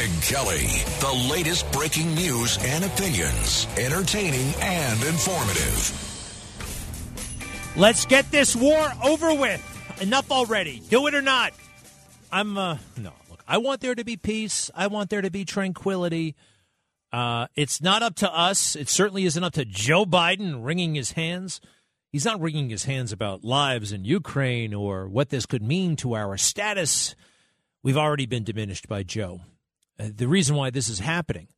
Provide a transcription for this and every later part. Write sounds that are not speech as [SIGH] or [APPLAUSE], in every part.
Greg Kelly. The latest breaking news and opinions, entertaining and informative. Let's get this war over with. Enough already. Do it or not. I'm, uh, no, look, I want there to be peace. I want there to be tranquility. Uh, it's not up to us. It certainly isn't up to Joe Biden wringing his hands. He's not wringing his hands about lives in Ukraine or what this could mean to our status. We've already been diminished by Joe. Uh, the reason why this is happening,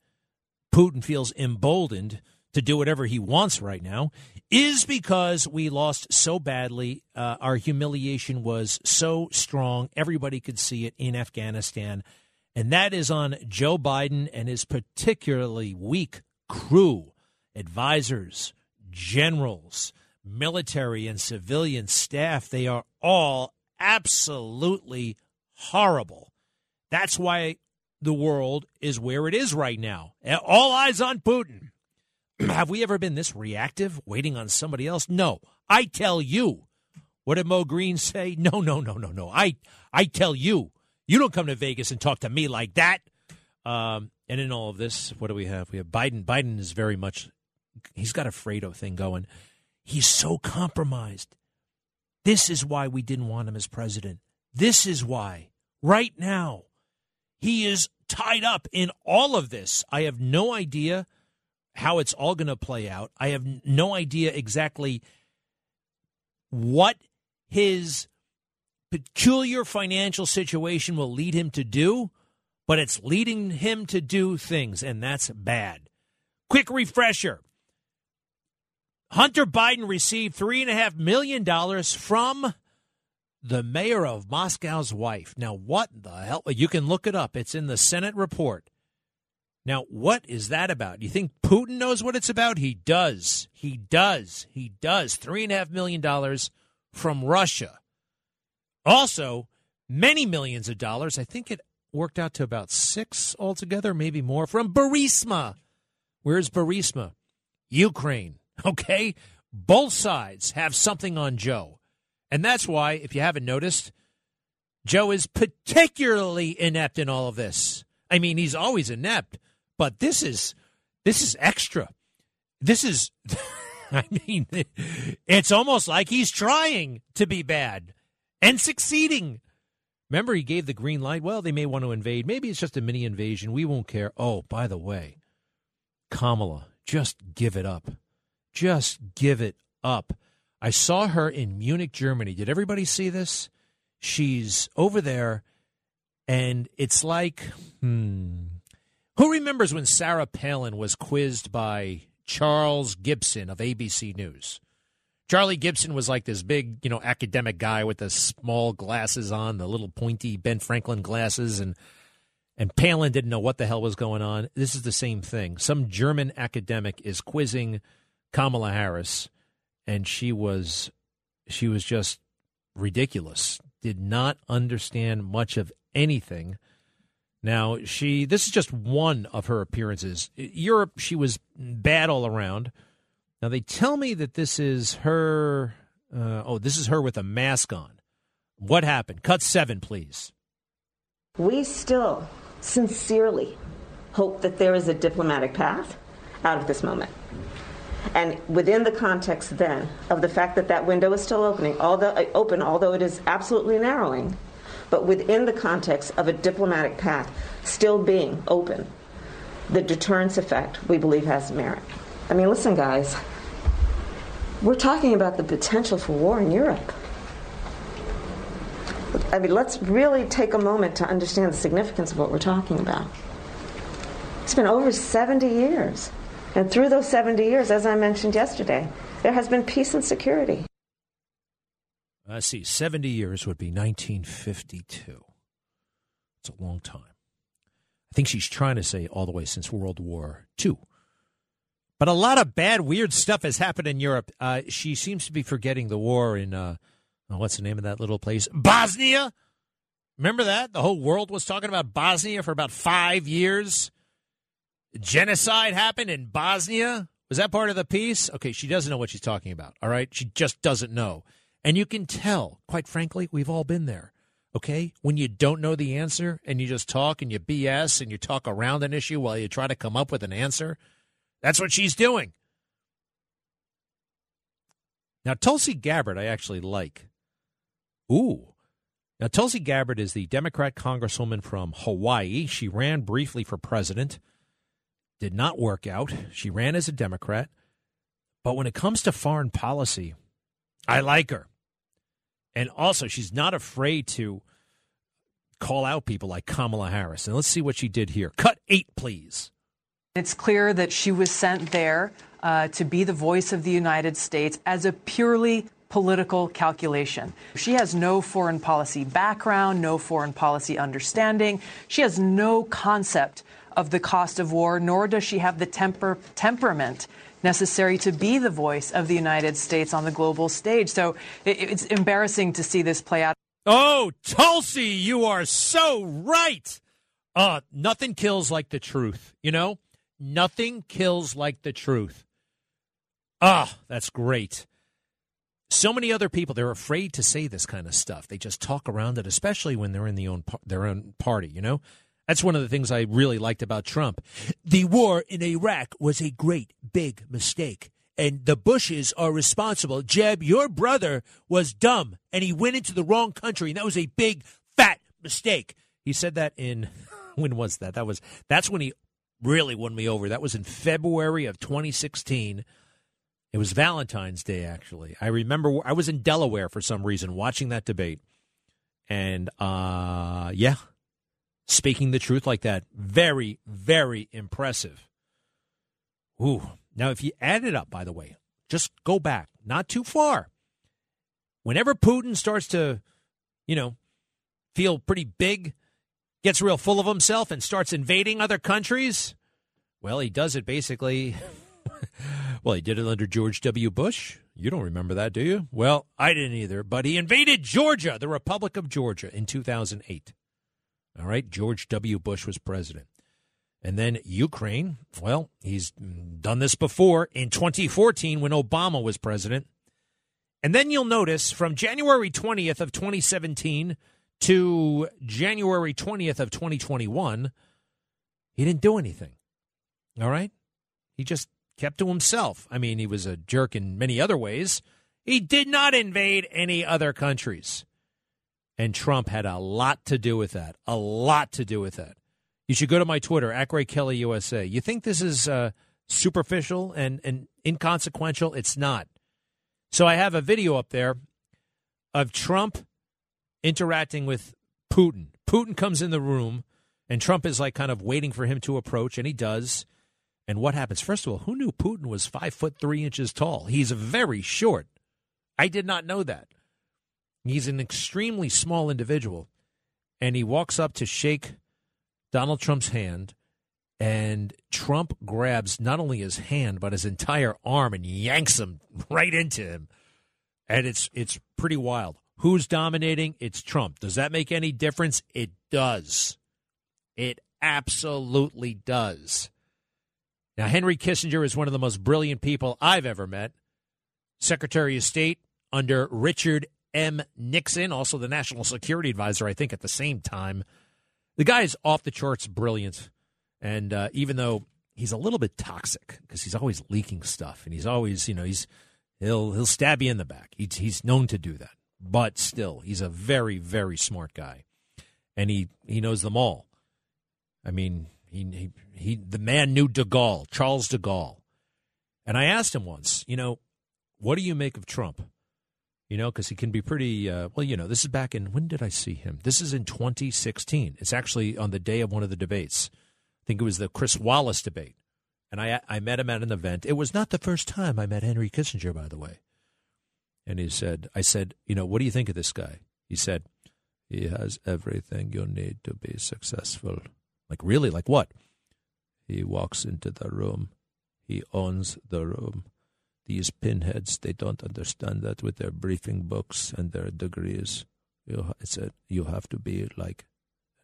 Putin feels emboldened to do whatever he wants right now, is because we lost so badly. Uh, our humiliation was so strong. Everybody could see it in Afghanistan. And that is on Joe Biden and his particularly weak crew, advisors, generals, military and civilian staff. They are all absolutely horrible. That's why the world is where it is right now. All eyes on Putin. [CLEARS THROAT] Have we ever been this reactive, waiting on somebody else? No. I tell you. What did Moe Greene say? [LAUGHS] No, no, no, no, no. I I tell you. You don't come to Vegas and talk to me like that. Um, and in all of this, what do we have? We have Biden. Biden is very much he's got a Fredo thing going. He's so compromised. This is why we didn't want him as president. This is why. Right now, he is tied up in all of this. I have no idea how it's all going to play out. I have no idea exactly what his peculiar financial situation will lead him to do, but it's leading him to do things, and that's bad. Quick refresher Hunter Biden received $3.5 million from the mayor of Moscow's wife. Now, what the hell? You can look it up, it's in the Senate report. Now, what is that about? You think Putin knows what it's about? He does. He does. He does. $3.5 million from Russia. Also, many millions of dollars. I think it worked out to about six altogether, maybe more, from Burisma. Where's Burisma? Ukraine. [LAUGHS] Okay? Both sides have something on Joe. And that's why, if you haven't noticed, Joe is particularly inept in all of this. I mean, he's always inept, but this is this is extra. This is [LAUGHS] I mean, it's almost like he's trying to be bad and succeeding. Remember, he gave the green light. Well, they may want to invade. Maybe it's just a mini invasion. We won't care. Oh, by the way, Kamala, just give it up. Just give it up. I saw her in Munich, Germany. Did everybody see this? She's over there, and it's like, hmm. Who remembers when Sarah Palin was quizzed by Charles Gibson of ABC News? Charlie Gibson was like this big, you know, academic guy with the small glasses on, the little pointy Ben Franklin glasses, and and Palin didn't know what the hell was going on. This is the same thing. Some German academic is quizzing Kamala Harris, and she was she was just ridiculous. Did not understand much of anything. Now she this is just one of her appearances. Europe, she was bad all around. Now they tell me that this is her. Uh, oh, this is her with a mask on. What happened? Cut seven, please. We still sincerely hope that there is a diplomatic path out of this moment. And within the context then of the fact that that window is still opening, although uh, open, although it is absolutely narrowing, but within the context of a diplomatic path still being open, the deterrence effect we believe has merit. I mean, listen, guys, we're talking about the potential for war in Europe. I mean, let's really take a moment to understand the significance of what we're talking about. It's been over 70 years and through those 70 years, as I mentioned yesterday, there has been peace and security. I see. 70 years would be 1952. It's a long time. I think she's trying to say all the way since World War II. But a lot of bad, weird stuff has happened in Europe. Uh, she seems to be forgetting the war in, uh, oh, what's the name of that little place? Bosnia. Remember that? The whole world was talking about Bosnia for about five years genocide happened in Bosnia? Was that part of the piece? Okay, she doesn't know what she's talking about. All right, she just doesn't know. And you can tell, quite frankly, we've all been there. Okay? When you don't know the answer and you just talk and you BS and you talk around an issue while you try to come up with an answer, that's what she's doing. Now, Tulsi Gabbard, I actually like. Ooh. Now, Tulsi Gabbard is the Democrat congresswoman from Hawaii. She ran briefly for president, did not work out. She ran as a Democrat. But when it comes to foreign policy, I like her. And also, she's not afraid to call out people like Kamala Harris. And let's see what she did here. Cut eight, please. It's clear that she was sent there uh, to be the voice of the United States as a purely political calculation. She has no foreign policy background, no foreign policy understanding. She has no concept of the cost of war, nor does she have the temper, temperament necessary to be the voice of the United States on the global stage. So it, it's embarrassing to see this play out. Oh, Tulsi, you are so right. Uh, nothing kills like the truth, you know? Nothing kills like the truth. Ah, that's great. So many other people they're afraid to say this kind of stuff. They just talk around it, especially when they're in the own their own party. You know, that's one of the things I really liked about Trump. The war in Iraq was a great big mistake, and the Bushes are responsible. Jeb, your brother was dumb, and he went into the wrong country, and that was a big fat mistake. He said that in [LAUGHS] when was that? That was that's when he really won me over. That was in February of 2016 it was Valentine's Day, actually. I remember I was in Delaware for some reason watching that debate. And uh, yeah, speaking the truth like that, very, very impressive. Ooh. Now, if you add it up, by the way, just go back, not too far. Whenever Putin starts to, you know, feel pretty big, gets real full of himself, and starts invading other countries, well, he does it basically [LAUGHS] well, he did it under George W. Bush. You don't remember that, do you? Well, I didn't either. But he invaded Georgia, the Republic of Georgia, in 2008. All right, George W. Bush was president. And then Ukraine, well, he's done this before in 2014 when Obama was president. And then you'll notice from January 20th of 2017 to January 20th of 2021, he didn't do anything. All right? He just kept to himself. I mean, he was a jerk in many other ways. He did not invade any other countries. And Trump had a lot to do with that. A lot to do with that. You should go to my Twitter, at Ray Kelly USA. You think this is uh, superficial and, and inconsequential? It's not. So I have a video up there of Trump interacting with Putin. Putin comes in the room, and Trump is like kind of waiting for him to approach, and he does. And what happens? First of all, who knew Putin was five foot three inches tall? He's very short. I did not know that. He's an extremely small individual. And he walks up to shake Donald Trump's hand, and Trump grabs not only his hand, but his entire arm and yanks him right into him. And it's it's pretty wild. Who's dominating? It's Trump. Does that make any difference? It does. It absolutely does. Now, Henry Kissinger is one of the most brilliant people I've ever met. Secretary of State under Richard M. Nixon, also the National Security Advisor, I think, at the same time. The guy is off the charts brilliant. And uh, even though he's a little bit toxic because he's always leaking stuff and he's always, you know, he's he'll he'll stab you in the back. He's he's known to do that. But still, he's a very very smart guy. And he he knows them all. I mean, he, he, he, the man knew de Gaulle, Charles de Gaulle. And I asked him once, you know, what do you make of Trump? You know, because he can be pretty, uh, well, you know, this is back in, when did I see him? This is in 2016. It's actually on the day of one of the debates. I think it was the Chris Wallace debate. And I, I met him at an event. It was not the first time I met Henry Kissinger, by the way. And he said, I said, you know, what do you think of this guy? He said, he has everything you need to be successful. Like, really? Like what? He walks into the room. He owns the room. These pinheads, they don't understand that with their briefing books and their degrees. You, it's a, you have to be like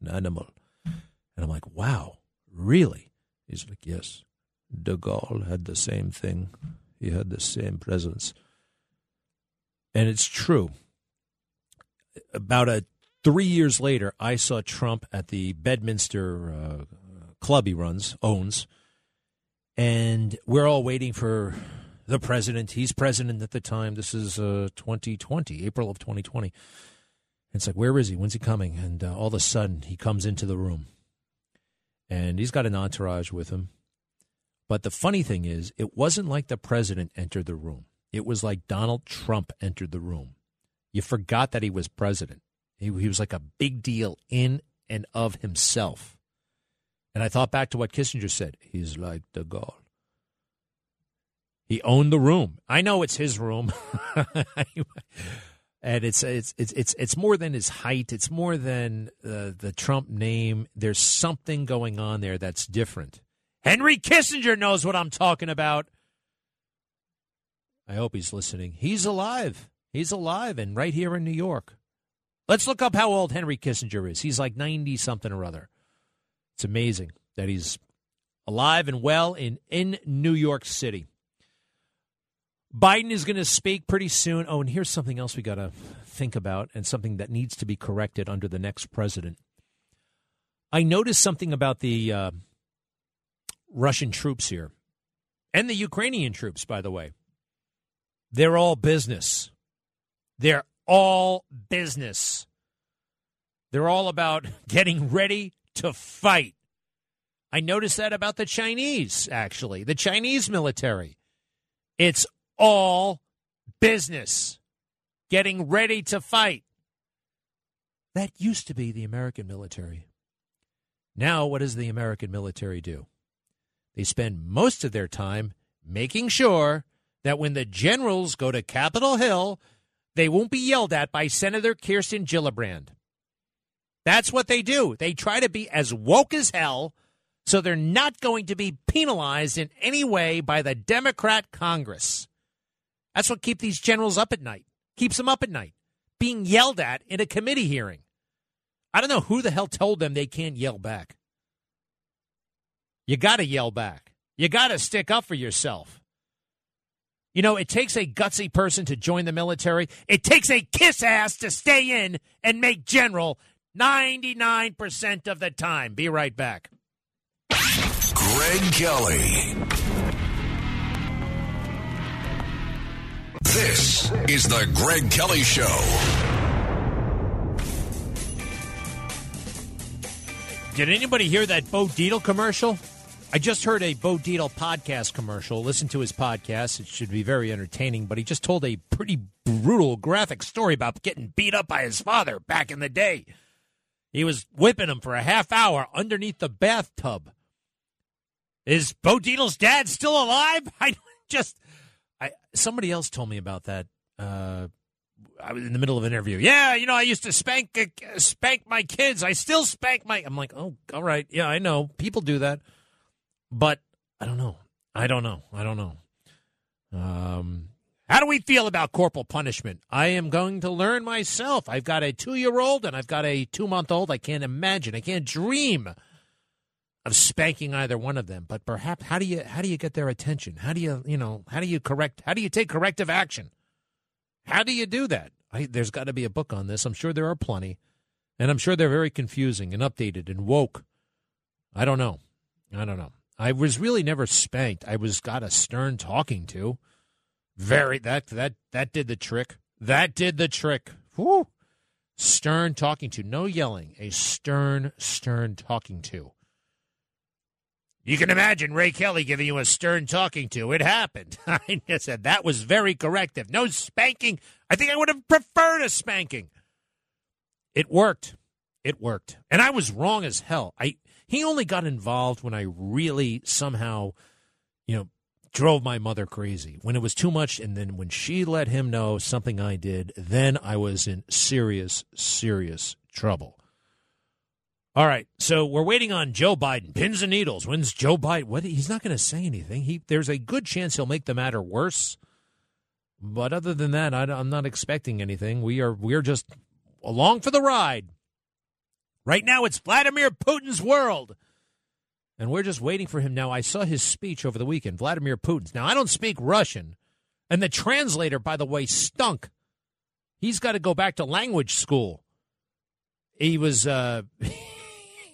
an animal. And I'm like, wow, really? He's like, yes. De Gaulle had the same thing. He had the same presence. And it's true. About a Three years later, I saw Trump at the Bedminster uh, club he runs, owns, and we're all waiting for the president. He's president at the time. This is uh, 2020, April of 2020. It's like, where is he? When's he coming? And uh, all of a sudden, he comes into the room, and he's got an entourage with him. But the funny thing is, it wasn't like the president entered the room. It was like Donald Trump entered the room. You forgot that he was president. He, he was like a big deal in and of himself. And I thought back to what Kissinger said. He's like de Gaulle. He owned the room. I know it's his room. [LAUGHS] and it's it's it's it's it's more than his height. It's more than uh, the Trump name. There's something going on there that's different. Henry Kissinger knows what I'm talking about. I hope he's listening. He's alive. He's alive and right here in New York. Let's look up how old Henry Kissinger is. He's like 90 something or other. It's amazing that he's alive and well in, in New York City. Biden is going to speak pretty soon. Oh, and here's something else we got to think about and something that needs to be corrected under the next president. I noticed something about the uh, Russian troops here and the Ukrainian troops, by the way. They're all business. They're all business. They're all about [LAUGHS] getting ready to fight. I noticed that about the Chinese, actually, the Chinese military. It's all business, getting ready to fight. That used to be the American military. Now, what does the American military do? They spend most of their time making sure that when the generals go to Capitol Hill, they won't be yelled at by Senator Kirsten Gillibrand. That's what they do. They try to be as woke as hell, so they're not going to be penalized in any way by the Democrat Congress. That's what keeps these generals up at night. Keeps them up at night, being yelled at in a committee hearing. I don't know who the hell told them they can't yell back. You got to yell back. You got to stick up for yourself. You know, it takes a gutsy person to join the military. It takes a kiss ass to stay in and make general 99% of the time. Be right back. Greg Kelly. This is the Greg Kelly Show. Did anybody hear that Bo Dietl commercial? I just heard a Bo Dietl podcast commercial. Listen to his podcast. It should be very entertaining, but he just told a pretty brutal, graphic story about getting beat up by his father back in the day. He was whipping him for a half hour underneath the bathtub. Is Bo Dietl's dad still alive? [LAUGHS] I just somebody else told me about that. Uh, I was in the middle of an interview. Yeah, you know, I used to spank uh, spank my kids. I still spank my. I'm like, oh, all right. Yeah, I know people do that, but I don't know. I don't know. I don't know. Um, how do we feel about corporal punishment? I am going to learn myself. I've got a two year old and I've got a two month old. I can't imagine. I can't dream of spanking either one of them. But perhaps how do you how do you get their attention? How do you you know how do you correct how do you take corrective action? How do you do that? I, there's got to be a book on this. I'm sure there are plenty, and I'm sure they're very confusing and updated and woke. I don't know. I don't know. I was really never spanked. I was got a stern talking to. Very that that that did the trick. That did the trick. Whew. Stern talking to, no yelling. A stern, stern talking to. You can imagine Ray Kelly giving you a stern talking to. It happened. [LAUGHS] I said that was very corrective. No spanking. I think I would have preferred a spanking. It worked. It worked. And I was wrong as hell. I he only got involved when I really somehow, you know, drove my mother crazy. When it was too much and then when she let him know something I did, then I was in serious serious trouble. All right, so we're waiting on Joe Biden. Pins and needles. When's Joe Biden? What? He's not going to say anything. He there's a good chance he'll make the matter worse. But other than that, I, I'm not expecting anything. We are we're just along for the ride. Right now, it's Vladimir Putin's world, and we're just waiting for him. Now, I saw his speech over the weekend. Vladimir Putin's. Now, I don't speak Russian, and the translator, by the way, stunk. He's got to go back to language school. he was uh, [LAUGHS]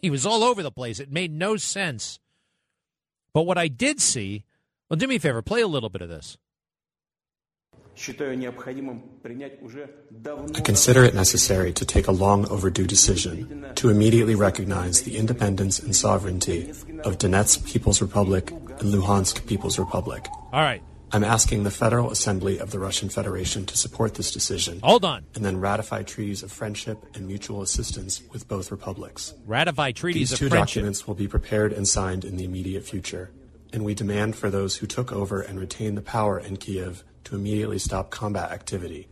he was all over the place. It made no sense. But what I did see, well, do me a favor, play a little bit of this. I consider it necessary to take a long overdue decision to immediately recognize the independence and sovereignty of Donetsk People's Republic and Luhansk People's Republic. All right. I'm asking the Federal Assembly of the Russian Federation to support this decision. Hold on. And then ratify treaties of friendship and mutual assistance with both republics. Ratify treaties These of two friendship. documents will be prepared and signed in the immediate future. And we demand for those who took over and retain the power in Kiev to immediately stop combat activity.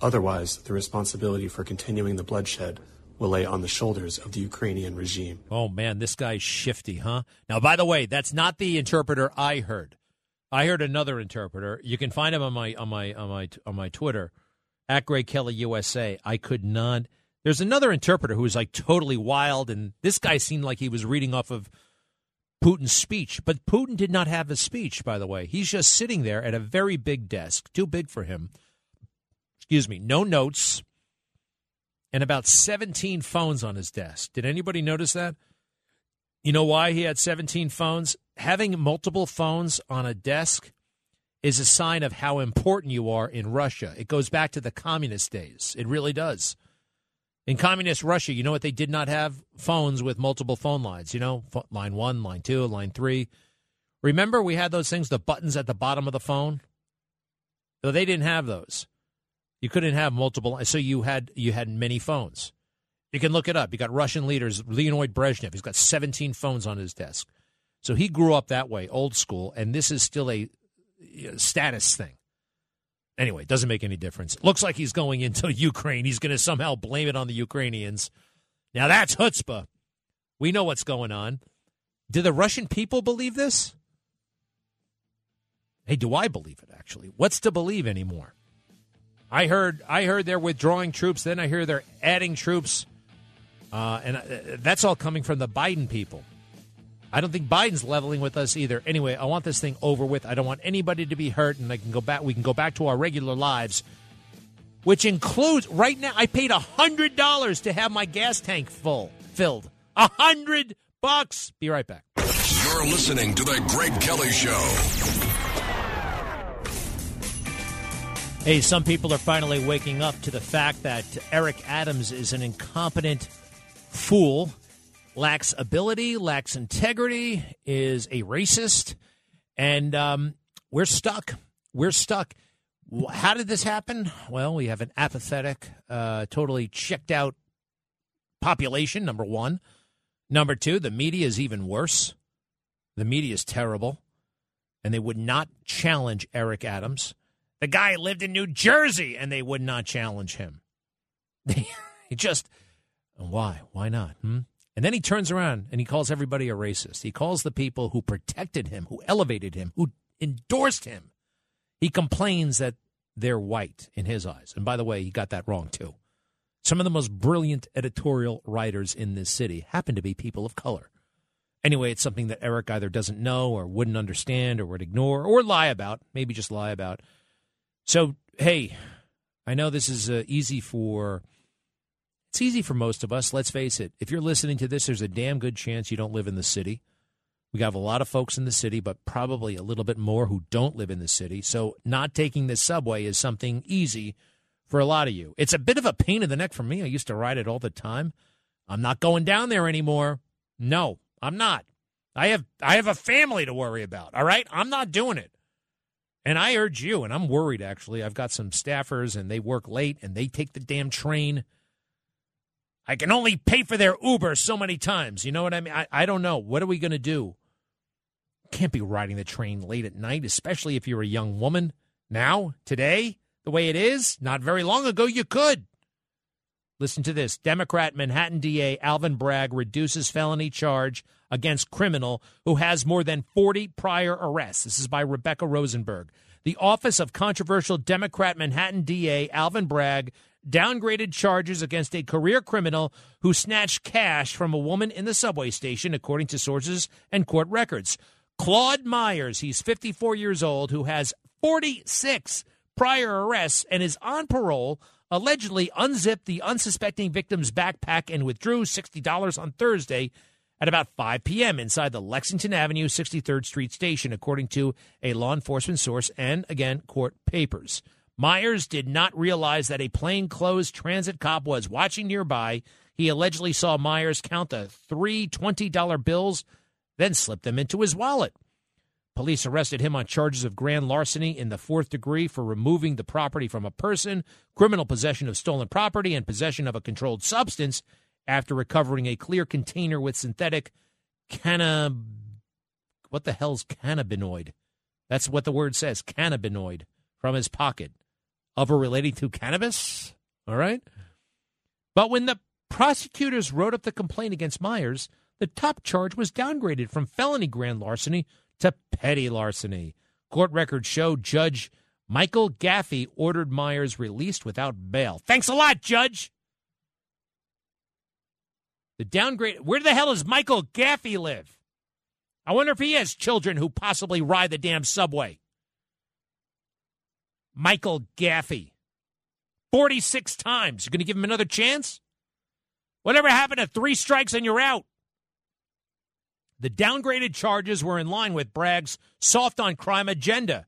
Otherwise, the responsibility for continuing the bloodshed will lay on the shoulders of the Ukrainian regime. Oh man, this guy's shifty, huh? Now, by the way, that's not the interpreter I heard. I heard another interpreter. You can find him on my on my on my on my Twitter at Greg Kelly USA. I could not. There's another interpreter who was like totally wild, and this guy seemed like he was reading off of Putin's speech. But Putin did not have a speech, by the way. He's just sitting there at a very big desk, too big for him. Excuse me, no notes, and about 17 phones on his desk. Did anybody notice that? You know why he had 17 phones? Having multiple phones on a desk is a sign of how important you are in Russia. It goes back to the communist days. It really does. In communist Russia, you know what they did not have? Phones with multiple phone lines. You know, line one, line two, line three. Remember, we had those things, the buttons at the bottom of the phone? No, they didn't have those. You couldn't have multiple. So you had you had many phones. You can look it up. You got Russian leaders, Leonid Brezhnev. He's got 17 phones on his desk. So he grew up that way, old school, and this is still a status thing. Anyway, it doesn't make any difference. Looks like he's going into [LAUGHS] Ukraine. He's going to somehow blame it on the Ukrainians. Now that's chutzpah. We know what's going on. Do the Russian people believe this? Hey, do I believe it actually? What's to believe anymore? I heard I heard they're withdrawing troops, then I hear they're adding troops. Uh, and uh, that's all coming from the Biden people. I don't think Biden's leveling with us either. Anyway, I want this thing over with. I don't want anybody to be hurt, and I can go back. We can go back to our regular lives, which includes right now. I paid a hundred dollars to have my gas tank full filled. A hundred bucks. Be right back. You're listening to the Greg Kelly Show. Hey, some people are finally waking up to the fact that Eric Adams is an incompetent fool lacks ability, lacks integrity, is a racist, and um, we're stuck. We're stuck. How did this happen? Well, we have an apathetic, uh, totally checked out population, number one. Number two, the media is even worse. The media is terrible, and they would not challenge Eric Adams. The guy lived in New Jersey, and they would not challenge him. [LAUGHS] They just, why? Why not? Hmm? And then he turns around and he calls everybody a racist. He calls the people who protected him, who elevated him, who endorsed him. He complains that they're white in his eyes. And by the way, he got that wrong too. Some of the most brilliant editorial writers in this city happen to be people of color. Anyway, it's something that Eric either doesn't know or wouldn't understand or would ignore or lie about, maybe just lie about. So, hey, I know this is uh, easy for it's easy for most of us. Let's face it. If you're listening to this, there's a damn good chance you don't live in the city. We have a lot of folks in the city, but probably a little bit more who don't live in the city. So not taking the subway is something easy for a lot of you. It's a bit of a pain in the neck for me. I used to ride it all the time. I'm not going down there anymore. No, I'm not. I have I have a family to worry about. All right? I'm not doing it. And I urge you, and I'm worried actually. I've got some staffers and they work late and they take the damn train. I can only pay for their Uber so many times. You know what I mean? I, I don't know. What are we going to do? Can't be riding the train late at night, especially if you're a young woman. Now, today, the way it is, not very long ago, you could. Listen to this Democrat Manhattan DA Alvin Bragg reduces felony charge against criminal who has more than 40 prior arrests. This is by Rebecca Rosenberg. The Office of Controversial Democrat Manhattan DA Alvin Bragg downgraded charges against a career criminal who snatched cash from a woman in the subway station, according to sources and court records. Claude Myers, he's 54 years old, who has 46 prior arrests and is on parole allegedly unzipped the unsuspecting victim's backpack and withdrew $60 on Thursday at about 5 p.m. inside the Lexington Avenue 63rd Street station, according to a law enforcement source and, again, court papers. Myers did not realize that a plainclothes transit cop was watching nearby. He allegedly saw Myers count the three $20 bills, then slip them into his wallet. Police arrested him on charges of grand larceny in the fourth degree for removing the property from a person, criminal possession of stolen property, and possession of a controlled substance after recovering a clear container with synthetic canna. What the hell's cannabinoid? That's what the word says, cannabinoid, from his pocket. Of or relating to cannabis? All right. But when the prosecutors wrote up the complaint against Myers, the top charge was downgraded from felony grand larceny to petty larceny. Court records show Judge Michael Gaffey ordered Myers released without bail. Thanks a lot, Judge. The downgrade. Where the hell does Michael Gaffey live? I wonder if he has children who possibly ride the damn subway. Michael Gaffey. 46 times. You're going to give him another chance? Whatever happened to three strikes and you're out? The downgraded charges were in line with Bragg's soft on crime agenda,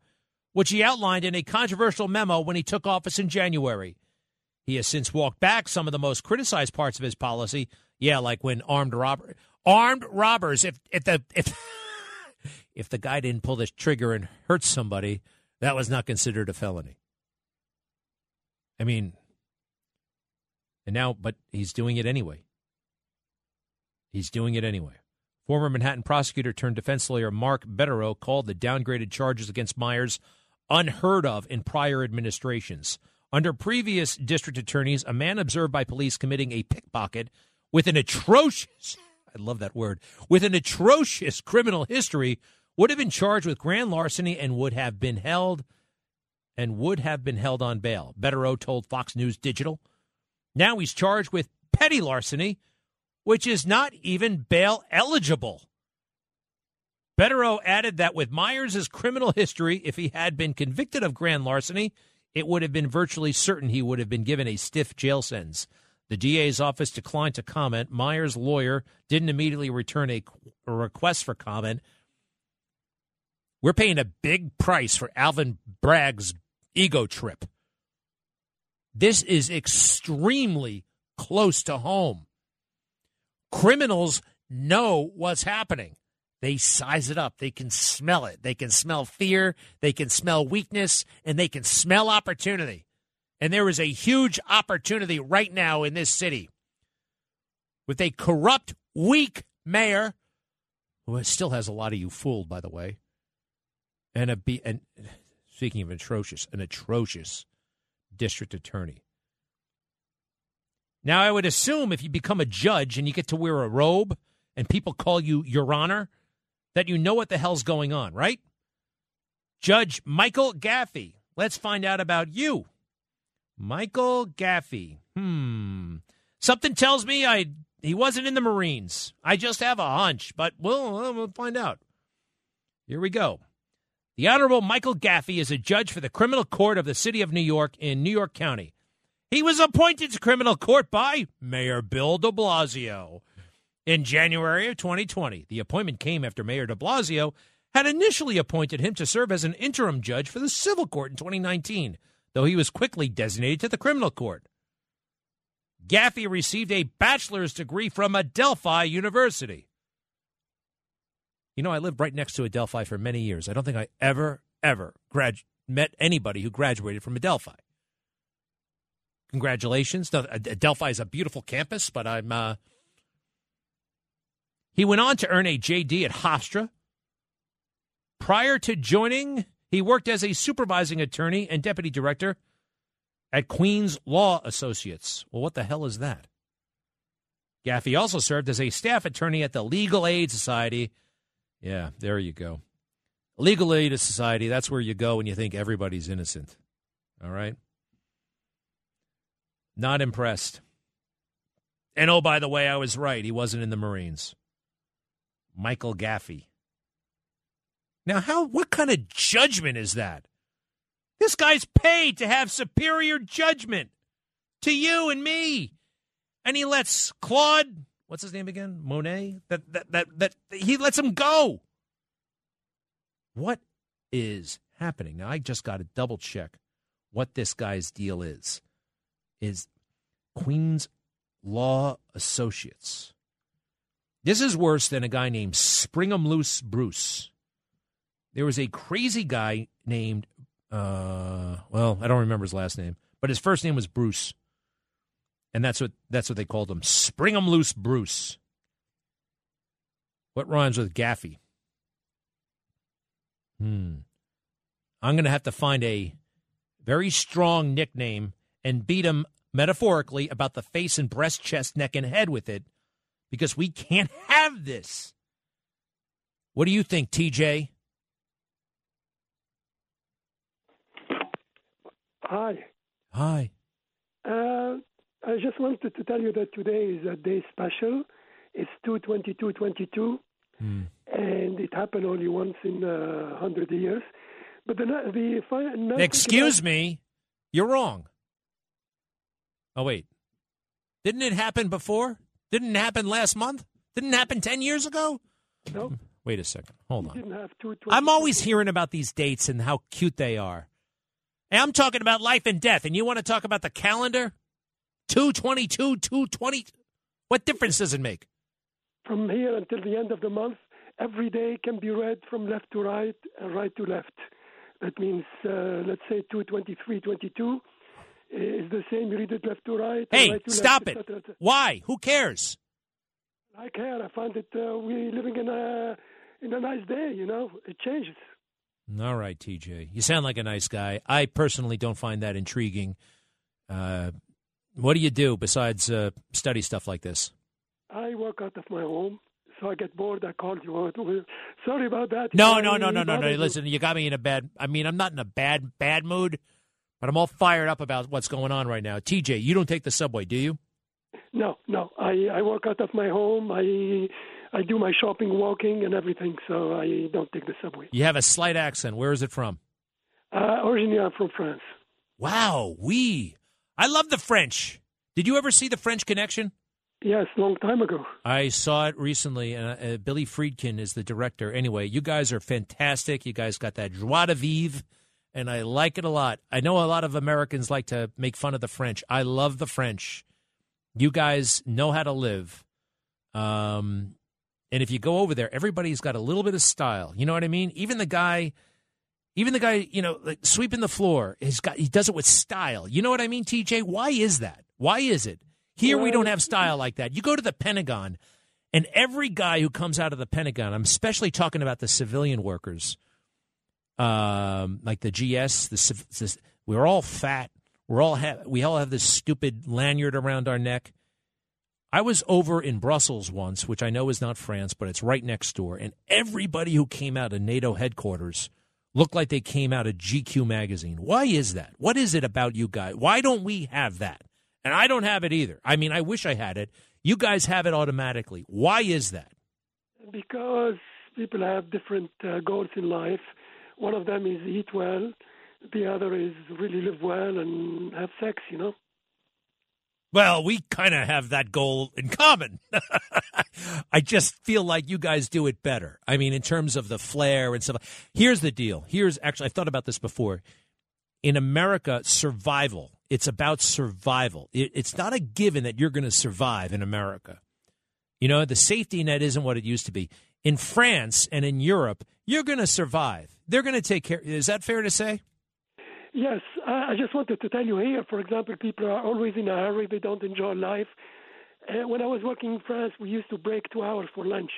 which he outlined in a controversial memo when he took office in January. He has since walked back some of the most criticized parts of his policy. Yeah, like when armed robber armed robbers if if the if [LAUGHS] if the guy didn't pull the trigger and hurt somebody, that was not considered a felony. I mean, and now but he's doing it anyway. He's doing it anyway. Former Manhattan prosecutor turned defense lawyer Mark Bederow called the downgraded charges against Myers unheard of in prior administrations. Under previous district attorneys, a man observed by police committing a pickpocket with an atrocious, I love that word, with an atrocious criminal history would have been charged with grand larceny and would have been held and would have been held on bail. Bederow told Fox News Digital. Now he's charged with petty larceny which is not even bail eligible. Bederow added that with Myers' criminal history, if he had been convicted of grand larceny, it would have been virtually certain he would have been given a stiff jail sentence. The DA's office declined to comment. Myers' lawyer didn't immediately return a request for comment. We're paying a big price for Alvin Bragg's ego trip. This is extremely close to home. Criminals know what's happening. They size it up. They can smell it. They can smell fear. They can smell weakness and they can smell opportunity. And there is a huge opportunity right now in this city with a corrupt, weak mayor who still has a lot of you fooled, by the way, and a be and speaking of atrocious, an atrocious district attorney. Now, I would assume if you become a judge and you get to wear a robe and people call you Your Honor, that you know what the hell's going on, right? Judge Michael Gaffey. Let's find out about you. Michael Gaffey. Hmm. Something tells me I he wasn't in the Marines. I just have a hunch, but we'll, we'll find out. Here we go. The Honorable Michael Gaffey is a judge for the Criminal Court of the City of New York in New York County. He was appointed to criminal court by Mayor Bill de Blasio in January of 2020. The appointment came after Mayor de Blasio had initially appointed him to serve as an interim judge for the civil court in 2019, though he was quickly designated to the criminal court. Gaffey received a bachelor's degree from Adelphi University. You know, I lived right next to Adelphi for many years. I don't think I ever, ever grad- met anybody who graduated from Adelphi. Congratulations. Adelphi is a beautiful campus, but I'm. Uh... He went on to earn a JD at Hofstra. Prior to joining, he worked as a supervising attorney and deputy director at Queens Law Associates. Well, what the hell is that? Gaffey also served as a staff attorney at the Legal Aid Society. Yeah, there you go. Legal Aid Society, that's where you go when you think everybody's innocent. All right? Not impressed. And oh, by the way, I was right. He wasn't in the Marines. Michael Gaffey. Now, how? What kind of judgment is that? This guy's paid to have superior judgment. to you and me. And he lets Claude, what's his name again? Monet? That that that that he lets him go. What is happening? Now I just got to double check what this guy's deal is. Is Queen's Law Associates. This is worse than a guy named Springham Loose Bruce. There was a crazy guy named, uh, well, I don't remember his last name, but his first name was Bruce, and that's what that's what they called him, Springham Loose Bruce. What rhymes with Gaffey? Hmm. I'm going to have to find a very strong nickname and beat him metaphorically about the face and breast, chest, neck, and head with it because we can't have this. What do you think, TJ? Hi. Hi. Uh, I just wanted to tell you that today is a day special. It's 22222, Hmm. and it happened only once in a uh, hundred years. But the, the fi- Excuse me, you're wrong. Oh wait, didn't it happen before? Didn't it happen last month? Didn't it happen ten years ago? No. [LAUGHS] Wait a second. Hold on. I'm always hearing about these dates and how cute they are. And I'm talking about life and death, and you want to talk about the calendar? 222, 220. What difference does it make? From here until the end of the month, every day can be read from left to right and right to left. That means, uh, let's say 223, 22 is the same. You read it left to right. Hey, right to stop left, it. et cetera, et cetera. Why? Who cares? I care. I find that Uh, we living in a in a nice day. You know, it changes. All right, TJ. You sound like a nice guy. I personally don't find that intriguing. Uh, what do you do besides uh, study stuff like this? I work out of my home, so I get bored. I called you. Sorry about that. No, no, no, no, no, no. Listen, you got me in a bad. I mean, I'm not in a bad, bad mood, but I'm all fired up about what's going on right now. TJ, you don't take the subway, do you? No, no. I I work out of my home. I I do my shopping, walking, and everything. So I don't take the subway. You have a slight accent. Where is it from? Uh, originally, I'm from France. Wow, we. I love the French. Did you ever see the French Connection? Yes, long time ago. I saw it recently, and uh, Billy Friedkin is the director. Anyway, you guys are fantastic. You guys got that joie de vivre, and I like it a lot. I know a lot of Americans like to make fun of the French. I love the French. You guys know how to live. Um, and if you go over there, everybody's got a little bit of style. You know what I mean? Even the guy, even the guy, you know, like sweeping the floor, he's got he does it with style. You know what I mean, TJ? Why is that? Why is it? Here we don't have style like that. You go to the Pentagon, and every guy who comes out of the Pentagon, I'm especially talking about the civilian workers, um, like the GS. The, this, we're all fat. We're all ha- we all have this stupid lanyard around our neck. I was over in Brussels once, which I know is not France, but it's right next door, and everybody who came out of NATO headquarters looked like they came out of GQ magazine. Why is that? What is it about you guys? Why don't we have that? And I don't have it either. I mean, I wish I had it. You guys have it automatically. Why is that? Because people have different uh, goals in life. One of them is eat well. The other is really live well and have sex. You know. Well, we kind of have that goal in common. [LAUGHS] I just feel like you guys do it better. I mean, in terms of the flair and stuff. Here's the deal. Here's actually, I've thought about this before. In America, survival, it's about survival. It, it's not a given that you're going to survive in America. You know, the safety net isn't what it used to be. In France and in Europe, you're going to survive. They're going to take care. Is that fair to say? Yes, I just wanted to tell you here, for example, people are always in a hurry. They don't enjoy life. Uh, when I was working in France, we used to break two hours for lunch.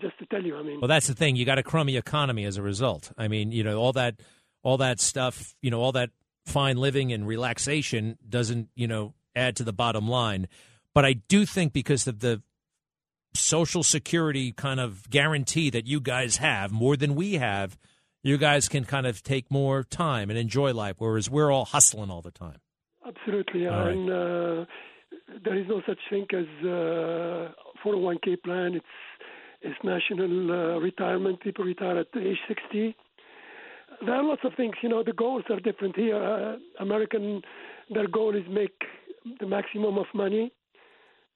Just to tell you, I mean, Well, that's the thing. You got a crummy economy as a result. I mean, you know, all that, all that stuff, you know, all that fine living and relaxation doesn't, you know, add to the bottom line. But I do think because of the social security kind of guarantee that you guys have more than we have, you guys can kind of take more time and enjoy life, whereas we're all hustling all the time. absolutely. All right. And uh, there is no such thing as uh, 401k plan. It's it's national uh, retirement. People retire at age 60. There are lots of things. You know, the goals are different here. Uh, American, their goal is make the maximum of money.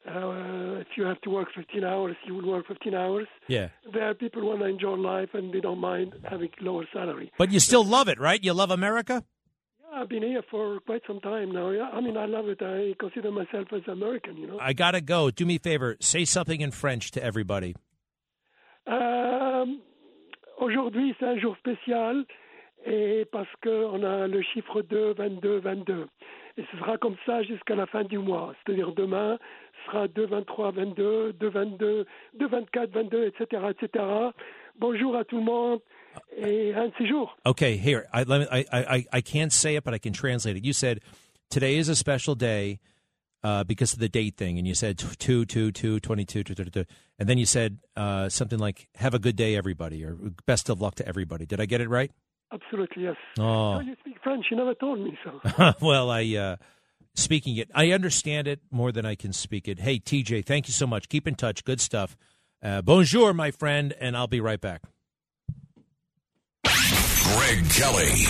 Uh, if you have to work 15 hours, you will work 15 hours. Yeah. There are people who want to enjoy life and they don't mind having lower salary. But you still love it, right? You love America? Yeah, I've been here for quite some time now. Yeah, I mean, I love it. I consider myself as American, you know. I got to go. Do me a favor. Say something in French to everybody. Euh, Aujourd'hui, c'est un jour spécial et parce qu'on a le chiffre 2, 22, 22. Et ce sera comme ça jusqu'à la fin du mois. C'est-à-dire demain, ce sera 2, 23, 22, 2, 22, 2, 24, 22, etc., etc. Bonjour à tout le monde. Okay, here. I, I, I, I can't say it, but I can translate it. You said, today is a special day uh, because of the date thing. And you said 2, 2, 2, 22, 2, 2, 2. And then you said uh, something like, have a good day, everybody, or best of luck to everybody. Did I get it right? Absolutely, yes. Oh. You speak French. You never told me so. [LAUGHS] well, I uh, speaking it, I understand it more than I can speak it. Hey, TJ, thank you so much. Keep in touch. Good stuff. Uh, bonjour, my friend, and I'll be right back. Greg Kelly.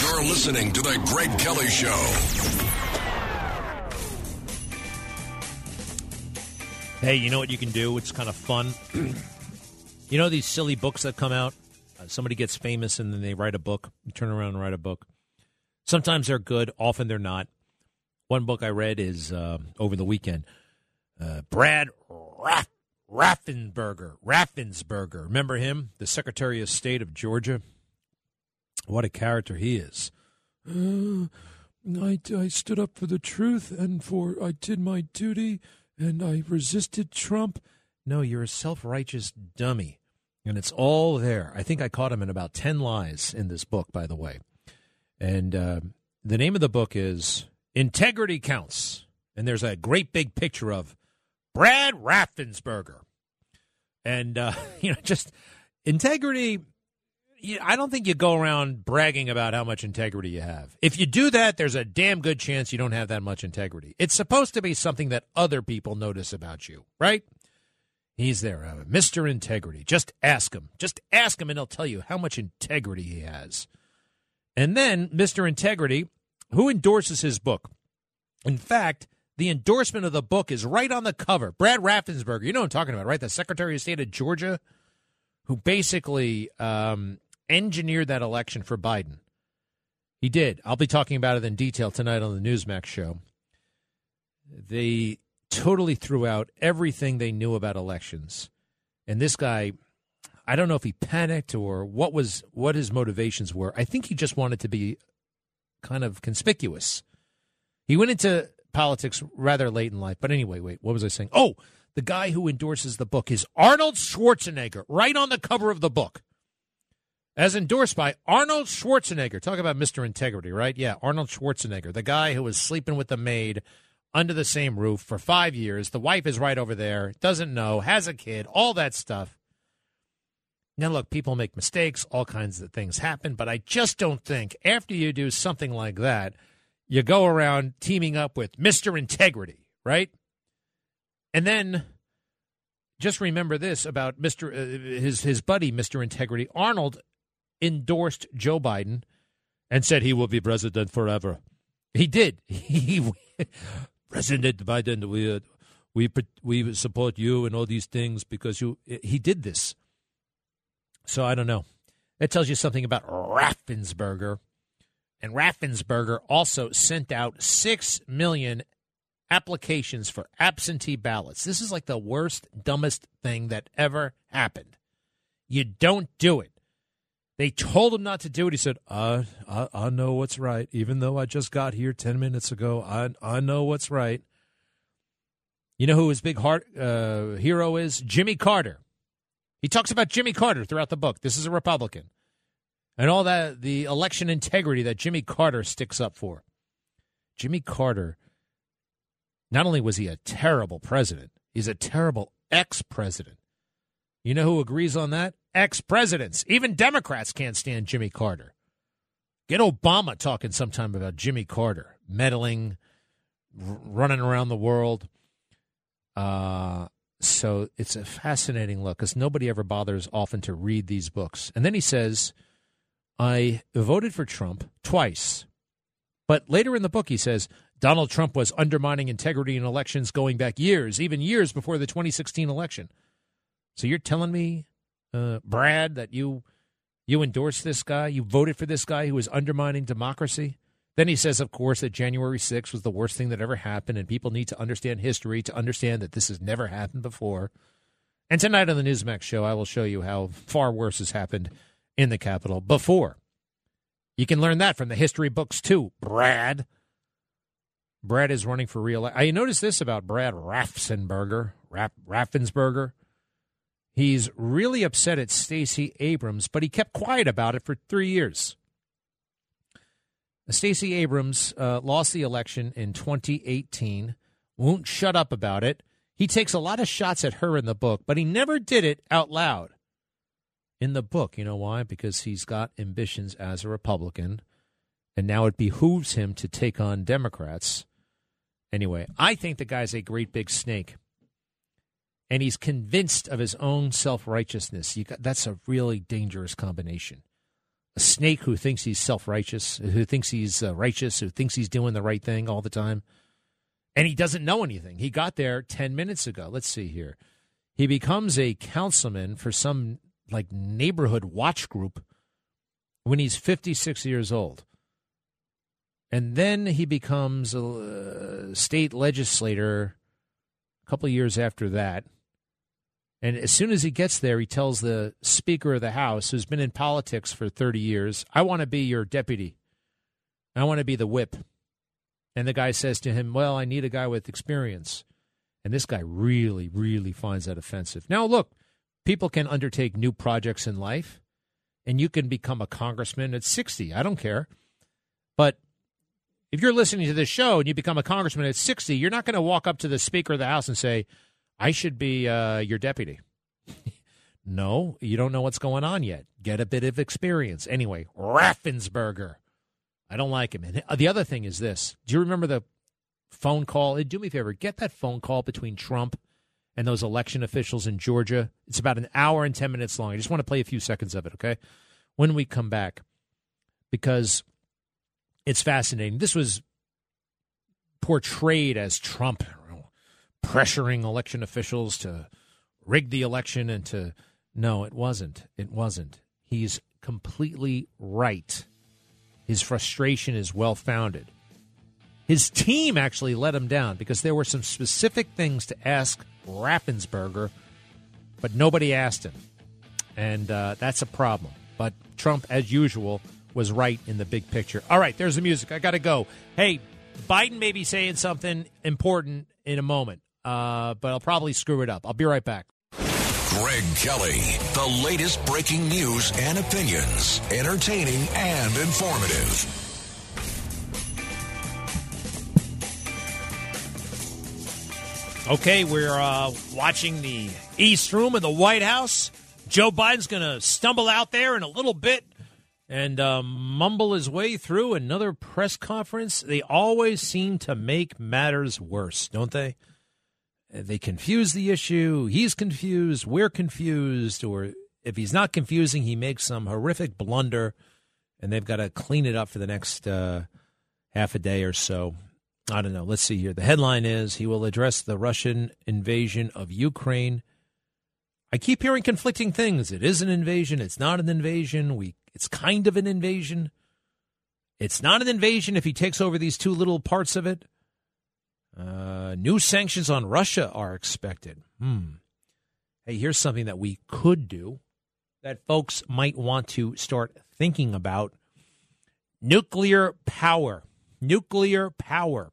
You're listening to The Greg Kelly Show. Hey, you know what you can do? It's kind of fun. [CLEARS THROAT] you know these silly books that come out? Uh, somebody gets famous and then they write a book. You turn around and write a book. Sometimes they're good, often they're not. One book I read is uh, over the weekend. Uh, Brad Raff- Raffensperger. Raffensperger. Remember him? The Secretary of State of Georgia? What a character he is. Uh, [GASPS] I, I stood up for the truth and for I did my duty and I resisted Trump. No, you're a self righteous dummy. And it's all there. I think I caught him in about 10 lies in this book, by the way. And uh, the name of the book is Integrity Counts. And there's a great big picture of Brad Raffensperger. And, uh, [LAUGHS] you know, just integrity. I don't think you go around bragging about how much integrity you have. If you do that, there's a damn good chance you don't have that much integrity. It's supposed to be something that other people notice about you, right? He's there, uh, Mr. Integrity. Just ask him. Just ask him, and he'll tell you how much integrity he has. And then Mr. Integrity, who endorses his book? In fact, the endorsement of the book is right on the cover. Brad Raffensperger, you know I'm talking about, right? The Secretary of State of Georgia, who basically um, engineered that election for Biden. He did. I'll be talking about it in detail tonight on the Newsmax show. They totally threw out everything they knew about elections. And this guy, I don't know if he panicked or what was what his motivations were. I think he just wanted to be kind of conspicuous. He went into politics rather late in life. But anyway, wait, what was I saying? Oh, the guy who endorses the book is Arnold Schwarzenegger, right on the cover of the book. As endorsed by Arnold Schwarzenegger. Talk about Mr. Integrity, right? Yeah, Arnold Schwarzenegger, the guy who was sleeping with the maid under the same roof for five years. The wife is right over there, doesn't know, has a kid, all that stuff. Now, look, people make mistakes, all kinds of things happen, but I just don't think after you do something like that, you go around teaming up with Mr. Integrity, right? And then just remember this about Mr. Uh, his his buddy Mr. Integrity Arnold endorsed Joe Biden and said he will be president forever. He did. [LAUGHS] He President Biden we uh, we we support you and all these things because you he did this. So I don't know. That tells you something about Raffensperger. And Raffensperger also sent out 6 million applications for absentee ballots. This is like the worst, dumbest thing that ever happened. You don't do it. They told him not to do it. He said, I, I, I know what's right. Even though I just got here 10 minutes ago, I, I know what's right. You know who his big heart uh, hero is? Jimmy Carter. He talks about Jimmy Carter throughout the book. This is a Republican. And all that, the election integrity that Jimmy Carter sticks up for. Jimmy Carter, not only was he a terrible president, he's a terrible ex president. You know who agrees on that? Ex presidents. Even Democrats can't stand Jimmy Carter. Get Obama talking sometime about Jimmy Carter, meddling, r- running around the world. Uh, so it's a fascinating look because nobody ever bothers often to read these books. And then he says I voted for Trump twice. But later in the book, he says Donald Trump was undermining integrity in elections going back years, even years before the 2016 election. So you're telling me, uh, Brad, that you you endorsed this guy, you voted for this guy who is undermining democracy? Then he says, of course, that January 6th was the worst thing that ever happened, and people need to understand history to understand that this has never happened before. And tonight on the Newsmax show, I will show you how far worse has happened in the Capitol before. You can learn that from the history books too, Brad. Brad is running for real. I noticed this about Brad Raffensperger. Raff, Raffensperger. He's really upset at Stacey Abrams, but he kept quiet about it for three years. Stacey Abrams uh, lost the election in 2018, won't shut up about it. He takes a lot of shots at her in the book, but he never did it out loud in the book. You know why? Because he's got ambitions as a Republican, and now it behooves him to take on Democrats. Anyway, I think the guy's a great big snake. And he's convinced of his own self righteousness. That's a really dangerous combination. A snake who thinks he's self righteous, who thinks he's uh, righteous, who thinks he's doing the right thing all the time. And he doesn't know anything. He got there 10 minutes ago. Let's see here. He becomes a councilman for some like neighborhood watch group when he's 56 years old. And then he becomes a state legislator a couple years after that. And as soon as he gets there, he tells the Speaker of the House, who's been in politics for 30 years, I want to be your deputy. I want to be the whip. And the guy says to him, Well, I need a guy with experience. And this guy really, really finds that offensive. Now, look, people can undertake new projects in life, and you can become a congressman at 60. I don't care. But if you're listening to this show and you become a congressman at 60, you're not going to walk up to the Speaker of the House and say, I should be uh, your deputy. [LAUGHS] no, you don't know what's going on yet. Get a bit of experience. Anyway, Raffensperger. I don't like him. And the other thing is this do you remember the phone call? Do me a favor, get that phone call between Trump and those election officials in Georgia. It's about an hour and 10 minutes long. I just want to play a few seconds of it, okay? When we come back, because it's fascinating. This was portrayed as Trump pressuring election officials to rig the election and to. No, it wasn't. It wasn't. He's completely right. His frustration is well founded. His team actually let him down because there were some specific things to ask Raffensperger, but nobody asked him. And uh, that's a problem. But Trump, as usual, was right in the big picture. All right, there's the music. I got to go. Hey, Biden may be saying something important in a moment, uh, but I'll probably screw it up. I'll be right back. Greg Kelly, the latest breaking news and opinions, entertaining and informative. Okay, we're uh, watching the East Room of the White House. Joe Biden's going to stumble out there in a little bit and um, mumble his way through another press conference. They always seem to make matters worse, don't they? They confuse the issue. He's confused. We're confused. Or if he's not confusing, he makes some horrific blunder, and they've got to clean it up for the next uh, half a day or so. I don't know. Let's see here. The headline is he will address the Russian invasion of Ukraine. I keep hearing conflicting things. It is an invasion. It's not an invasion. We it's kind of an invasion. It's not an invasion if he takes over these two little parts of it. Uh, new sanctions on Russia are expected. Hmm. Hey, here's something that we could do that folks might want to start thinking about nuclear power. Nuclear power.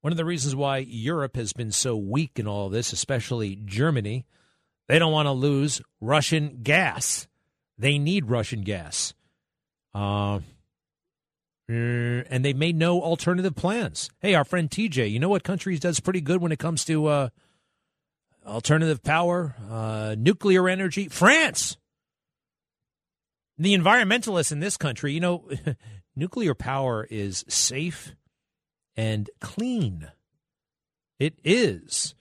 One of the reasons why Europe has been so weak in all this, especially Germany, they don't want to lose Russian gas. They need Russian gas. Uh, and they made no alternative plans. Hey, our friend TJ, you know what country does pretty good when it comes to uh, alternative power, uh, nuclear energy? France. The environmentalists in this country, you know, [LAUGHS] nuclear power is safe and clean. It is.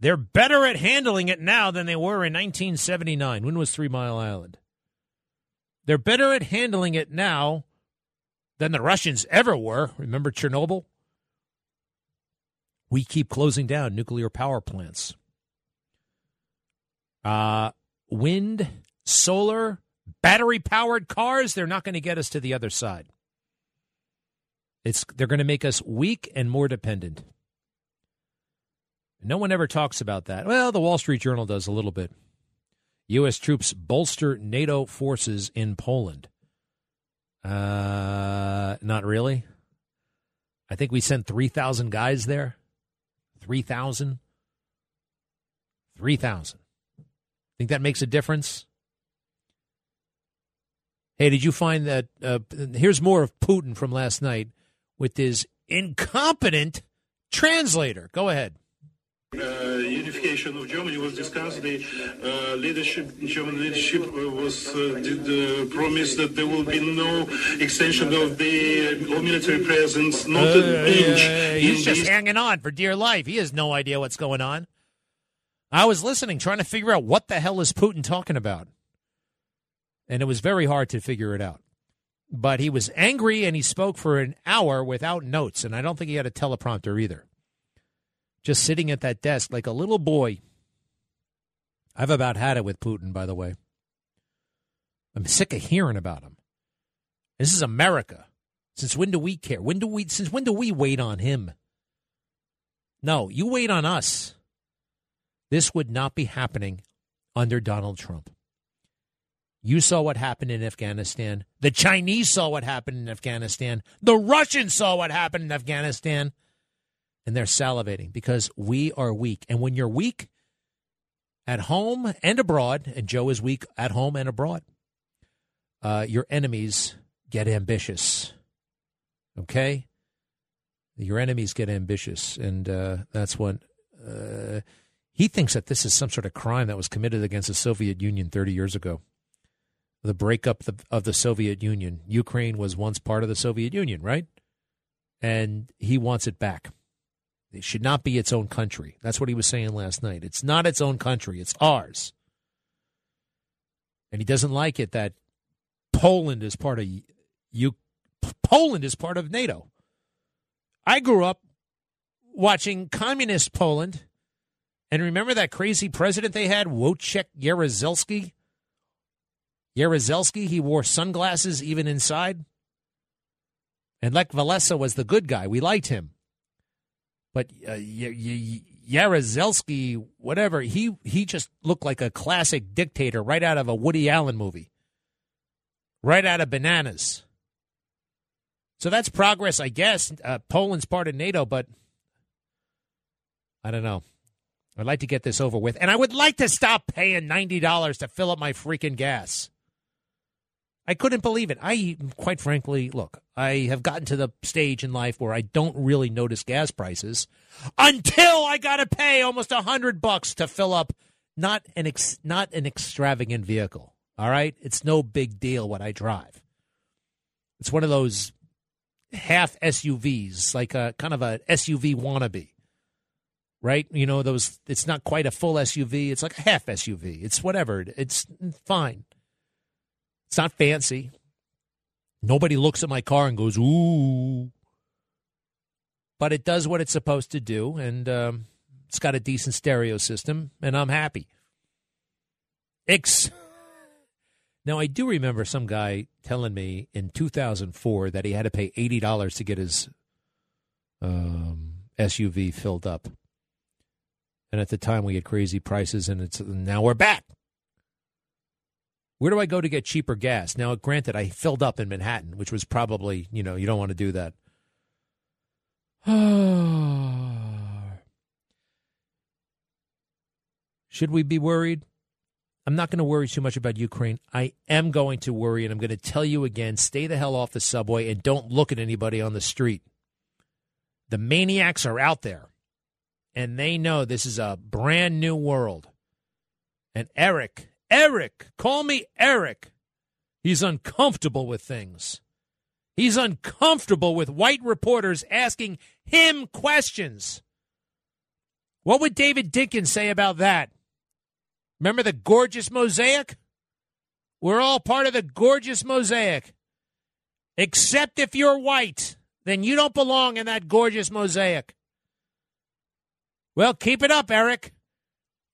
They're better at handling it now than they were in 1979. When was Three Mile Island? They're better at handling it now than the Russians ever were. Remember Chernobyl? We keep closing down nuclear power plants. Uh, wind, solar, battery powered cars, they're not going to get us to the other side. It's, they're going to make us weak and more dependent. No one ever talks about that. Well, the Wall Street Journal does a little bit. U.S. troops bolster NATO forces in Poland. Uh, not really. I think we sent 3,000 guys there. 3,000. 3,000. Think that makes a difference? Hey, did you find that? Uh, here's more of Putin from last night with his incompetent translator. Go ahead. Uh, unification of Germany was discussed. The uh, leadership, German leadership, uh, was uh, did uh, promise that there will be no extension of the military presence, not an Uh, inch. he's just hanging on for dear life. He has no idea what's going on. I was listening, trying to figure out what the hell is Putin talking about. And it was very hard to figure it out. But he was angry and he spoke for an hour without notes. And I don't think he had a teleprompter either. Just sitting at that desk like a little boy. I've about had it with Putin, by the way. I'm sick of hearing about him. This is America. Since when do we care? When do we since when do we wait on him? No, you wait on us. This would not be happening under Donald Trump. You saw what happened in Afghanistan. The Chinese saw what happened in Afghanistan. The Russians saw what happened in Afghanistan. And they're salivating because we are weak. And when you're weak at home and abroad, and Joe is weak at home and abroad, uh, your enemies get ambitious. Okay? Your enemies get ambitious. And uh, that's what. Uh, he thinks that this is some sort of crime that was committed against the Soviet Union 30 years ago. The breakup of the, of the Soviet Union. Ukraine was once part of the Soviet Union, right? And he wants it back. It should not be its own country. That's what he was saying last night. It's not its own country, it's ours. And he doesn't like it that Poland is part of you. Poland is part of NATO. I grew up watching communist Poland, and remember that crazy president they had, Wojciech Jaruzelski. Jaruzelski, he wore sunglasses even inside. And Lech Walesa was the good guy. We liked him. But uh, y- y- Jaruzelski, whatever, he he just looked like a classic dictator right out of a Woody Allen movie, right out of Bananas. So that's progress, I guess. Uh, Poland's part of NATO, but I don't know. I'd like to get this over with, and I would like to stop paying ninety dollars to fill up my freaking gas. I couldn't believe it. I, quite frankly, look, I have gotten to the stage in life where I don't really notice gas prices until I got to pay almost a hundred bucks to fill up not an ex, not an extravagant vehicle. All right, it's no big deal what I drive. It's one of those half SUVs, like a kind of a SUV wannabe. Right? You know, those it's not quite a full SUV, it's like a half SUV. It's whatever. It's fine. It's not fancy. Nobody looks at my car and goes, ooh. But it does what it's supposed to do, and um, it's got a decent stereo system, and I'm happy. Ex- now, I do remember some guy telling me in 2004 that he had to pay $80 to get his um, SUV filled up. And at the time, we had crazy prices, and it's now we're back. Where do I go to get cheaper gas? Now, granted, I filled up in Manhattan, which was probably, you know, you don't want to do that. [SIGHS] Should we be worried? I'm not going to worry too much about Ukraine. I am going to worry, and I'm going to tell you again stay the hell off the subway and don't look at anybody on the street. The maniacs are out there, and they know this is a brand new world. And Eric, Eric, call me Eric. He's uncomfortable with things. He's uncomfortable with white reporters asking him questions. What would David Dinkins say about that? Remember the gorgeous mosaic? We're all part of the gorgeous mosaic. Except if you're white, then you don't belong in that gorgeous mosaic. Well, keep it up, Eric.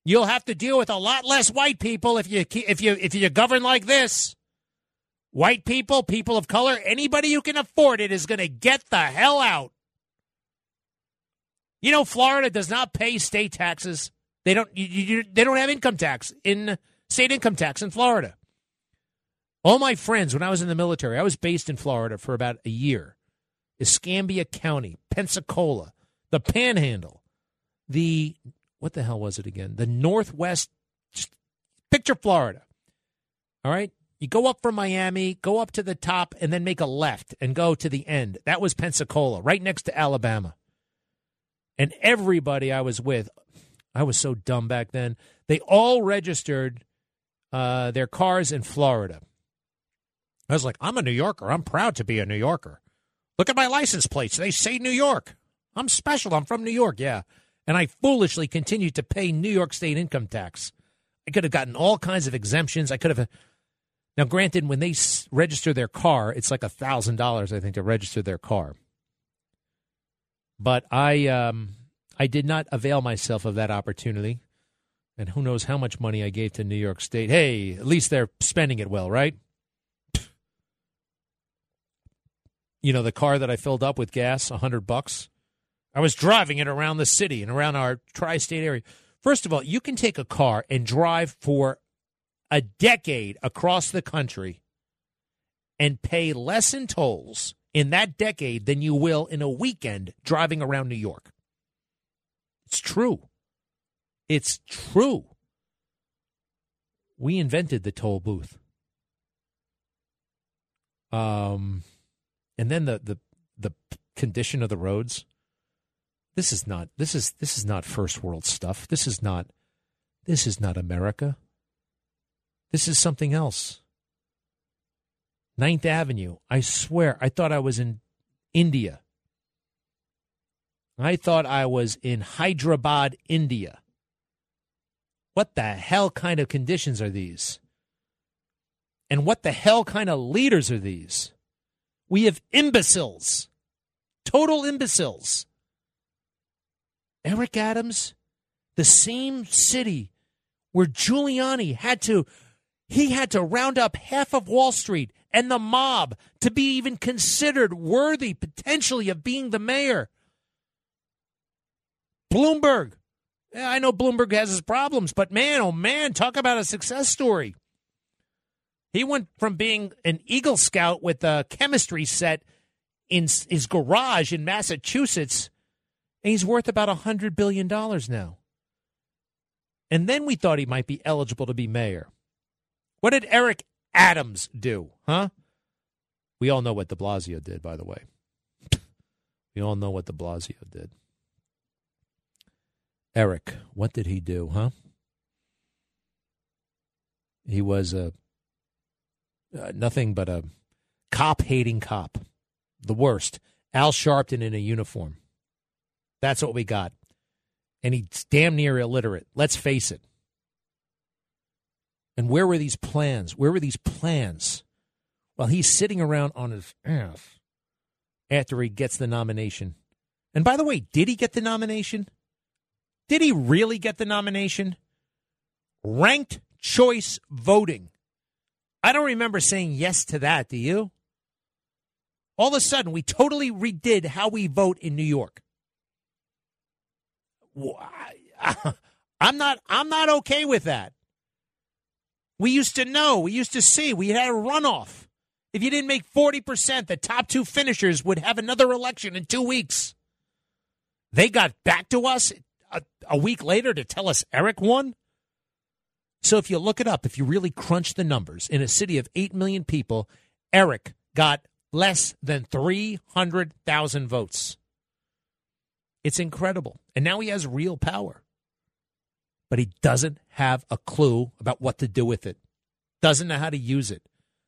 You'll have to deal with a lot less white people if you if you if you govern like this. White people, people of color, anybody who can afford it is going to get the hell out. You know, Florida does not pay state taxes. They don't. You, you, they don't have income tax in state income tax in Florida. All my friends, when I was in the military, I was based in Florida for about a year. Escambia County, Pensacola, the Panhandle, the what the hell was it again? The Northwest. Picture Florida. All right. You go up from Miami, go up to the top, and then make a left and go to the end. That was Pensacola, right next to Alabama. And everybody I was with, I was so dumb back then. They all registered uh, their cars in Florida. I was like, I'm a New Yorker. I'm proud to be a New Yorker. Look at my license plates. They say New York. I'm special. I'm from New York. Yeah. And I foolishly continued to pay New York State income tax. I could have gotten all kinds of exemptions. I could have. Now, granted, when they register their car, it's like a thousand dollars, I think, to register their car. But I, um, I did not avail myself of that opportunity, and who knows how much money I gave to New York State. Hey, at least they're spending it well, right? You know, the car that I filled up with gas, a hundred bucks. I was driving it around the city and around our tri-state area. First of all, you can take a car and drive for a decade across the country and pay less in tolls in that decade than you will in a weekend driving around New York. It's true. It's true. We invented the toll booth. Um, and then the the the condition of the roads. This is not this is this is not first world stuff. This is not this is not America. This is something else. Ninth Avenue. I swear, I thought I was in India. I thought I was in Hyderabad, India. What the hell kind of conditions are these? And what the hell kind of leaders are these? We have imbeciles, total imbeciles. Eric Adams, the same city where Giuliani had to he had to round up half of Wall Street and the mob to be even considered worthy potentially of being the mayor. Bloomberg. I know Bloomberg has his problems, but man, oh man, talk about a success story. He went from being an Eagle Scout with a chemistry set in his garage in Massachusetts, and he's worth about a $100 billion now. And then we thought he might be eligible to be mayor. What did Eric Adams do, huh? We all know what de Blasio did, by the way. [LAUGHS] we all know what de Blasio did. Eric, what did he do, huh? He was a uh, nothing but a cop hating cop. The worst. Al Sharpton in a uniform. That's what we got. And he's damn near illiterate. Let's face it. And where were these plans? Where were these plans? Well, he's sitting around on his ass after he gets the nomination. And by the way, did he get the nomination? Did he really get the nomination? Ranked choice voting. I don't remember saying yes to that, do you? All of a sudden, we totally redid how we vote in New York. [LAUGHS] I'm not I'm not okay with that. We used to know, we used to see, we had a runoff. If you didn't make 40%, the top two finishers would have another election in two weeks. They got back to us a, a, week later to tell us Eric won. So if you look it up, if you really crunch the numbers, in a city of 8 million people, Eric got less than 300,000 votes. It's incredible. And now he has real power but he doesn't have a clue about what to do with it, doesn't know how to use it.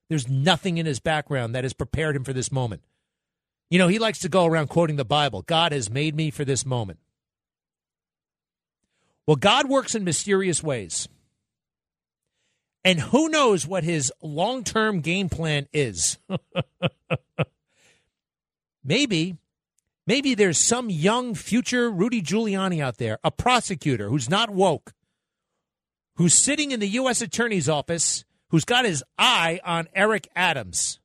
There's nothing in his background that has prepared him for this moment. You know, he likes to go around quoting the Bible God has made me for this moment. Well, God works in mysterious ways. And who knows what his long term game plan is? [LAUGHS] maybe, maybe there's some young future Rudy Giuliani out there, a prosecutor who's not woke, who's sitting in the U.S. Attorney's office, who's got his eye on Eric Adams.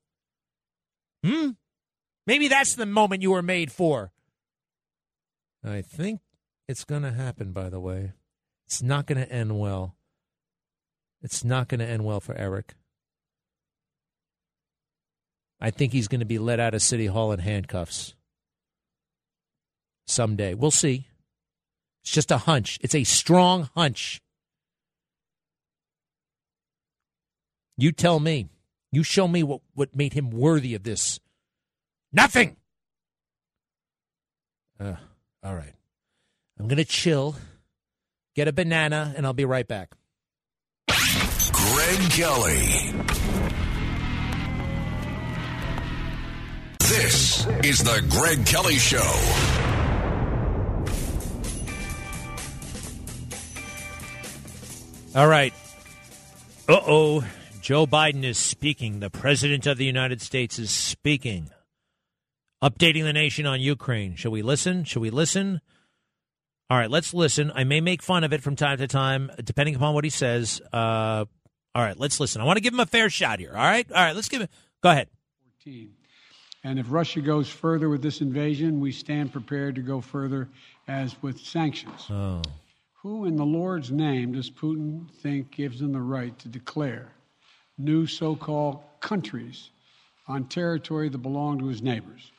Hmm? Maybe that's the moment you were made for. I think it's going to happen, by the way. It's not going to end well. It's not going to end well for Eric. I think he's going to be let out of City Hall in handcuffs someday. We'll see. It's just a hunch. It's a strong hunch. You tell me. You show me what, what made him worthy of this. Nothing. Uh, all right. I'm going to chill, get a banana, and I'll be right back. Greg Kelly. This is the Greg Kelly Show. All right. Uh oh. Joe Biden is speaking. The President of the United States is speaking. Updating the nation on Ukraine. Shall we listen? Shall we listen? All right, let's listen. I may make fun of it from time to time, depending upon what he says. Uh, all right, let's listen. I want to give him a fair shot here. All right, all right, let's give it. Go ahead. 14. And if Russia goes further with this invasion, we stand prepared to go further as with sanctions. Oh. Who in the Lord's name does Putin think gives him the right to declare new so called countries on territory that belong to his neighbors?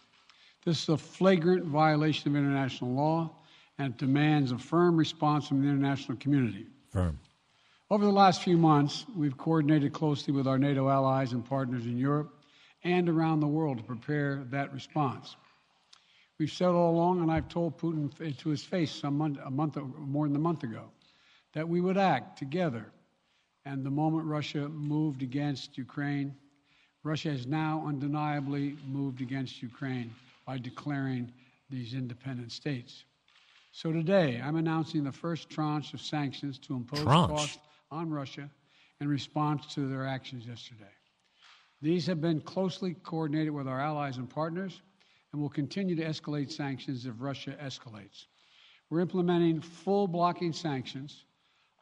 This is a flagrant violation of international law and it demands a firm response from the international community. Firm. Over the last few months, we've coordinated closely with our NATO allies and partners in Europe and around the world to prepare that response. We've said all along, and I've told Putin to his face some month, a month, more than a month ago, that we would act together. And the moment Russia moved against Ukraine, Russia has now undeniably moved against Ukraine by declaring these independent states. So today, I'm announcing the first tranche of sanctions to impose Tranche? costs on Russia in response to their actions yesterday. These have been closely coordinated with our allies and partners and will continue to escalate sanctions if Russia escalates. We're implementing full blocking sanctions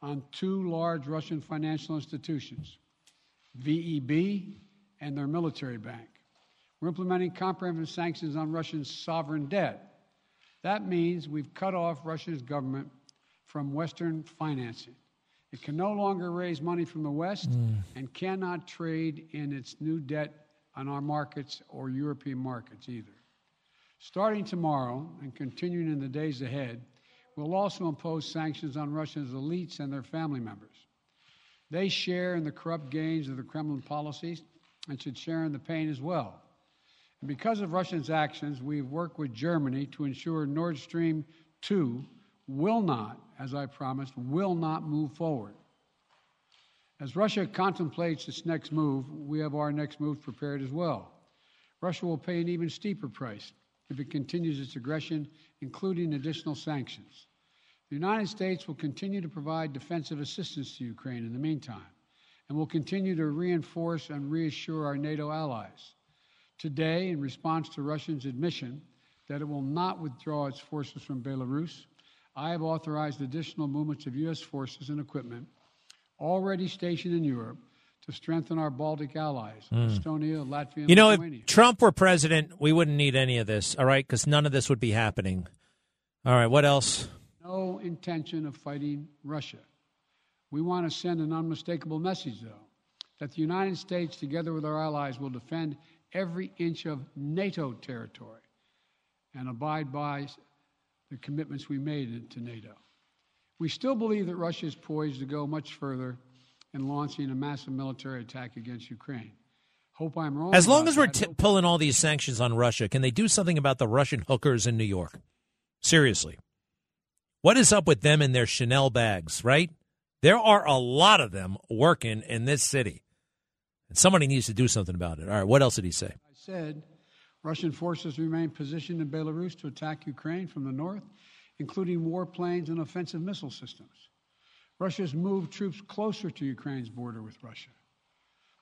on two large Russian financial institutions, VEB and their military bank. We're implementing comprehensive sanctions on Russian sovereign debt. That means we've cut off Russia's government from Western financing. It can no longer raise money from the West mm. and cannot trade in its new debt on our markets or European markets either. Starting tomorrow and continuing in the days ahead, we'll also impose sanctions on Russia's elites and their family members. They share in the corrupt gains of the Kremlin policies and should share in the pain as well. And because of Russia's actions, we've worked with Germany to ensure Nord Stream 2 will not, as I promised, will not move forward. As Russia contemplates its next move, we have our next move prepared as well. Russia will pay an even steeper price if it continues its aggression, including additional sanctions. The United States will continue to provide defensive assistance to Ukraine in the meantime, and will continue to reinforce and reassure our NATO allies. Today, in response to Russia's admission that it will not withdraw its forces from Belarus, I have authorized additional movements of U.S. forces and equipment already stationed in Europe to strengthen our Baltic allies, hmm. Estonia, Latvia, and You know, if Trump were president, we wouldn't need any of this, all right? Because none of this would be happening. All right, what else? no intention of fighting Russia. We want to send an unmistakable message, though, that the United States, together with our allies, will defend every inch of NATO territory and abide by the commitments we made to NATO. We still believe that Russia is poised to go much further in launching a massive military attack against Ukraine. Hope I'm wrong. As long as we're t- pulling all these sanctions on Russia, can they do something about the Russian hookers in New York? Seriously. What is up with them and their Chanel bags, right? There are a lot of them working in this city. And somebody needs to do something about it. All right, what else did he say? I said Russian forces remain positioned in Belarus to attack Ukraine from the north, including warplanes and offensive missile systems. Russia's moved troops closer to Ukraine's border with Russia.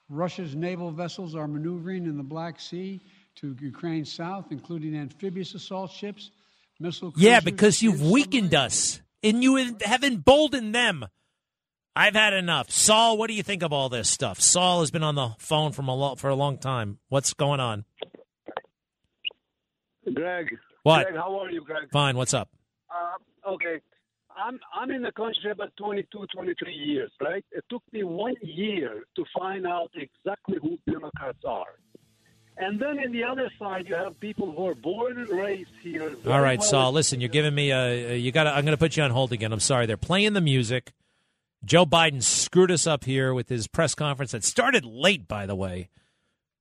Russia's naval vessels are maneuvering in the Black Sea to Ukraine's south, including amphibious assault ships, missile cruisers. Yeah, because you've weakened us and you have emboldened them. I've had enough. Saul, what do you think of all this stuff? Saul has been on the phone from a lo- for a long time. What's going on? Greg. What? Greg, how are you, Greg? Fine. What's up? Uh, okay. I'm I'm in the country about 22, 23 years, right? It took me one year to find out exactly who Democrats are. And then in the other side, you have people who are born and raised here. All right, well Saul. Listen, you're giving me a. You got. I'm going to put you on hold again. I'm sorry. They're playing the music. Joe Biden screwed us up here with his press conference that started late, by the way.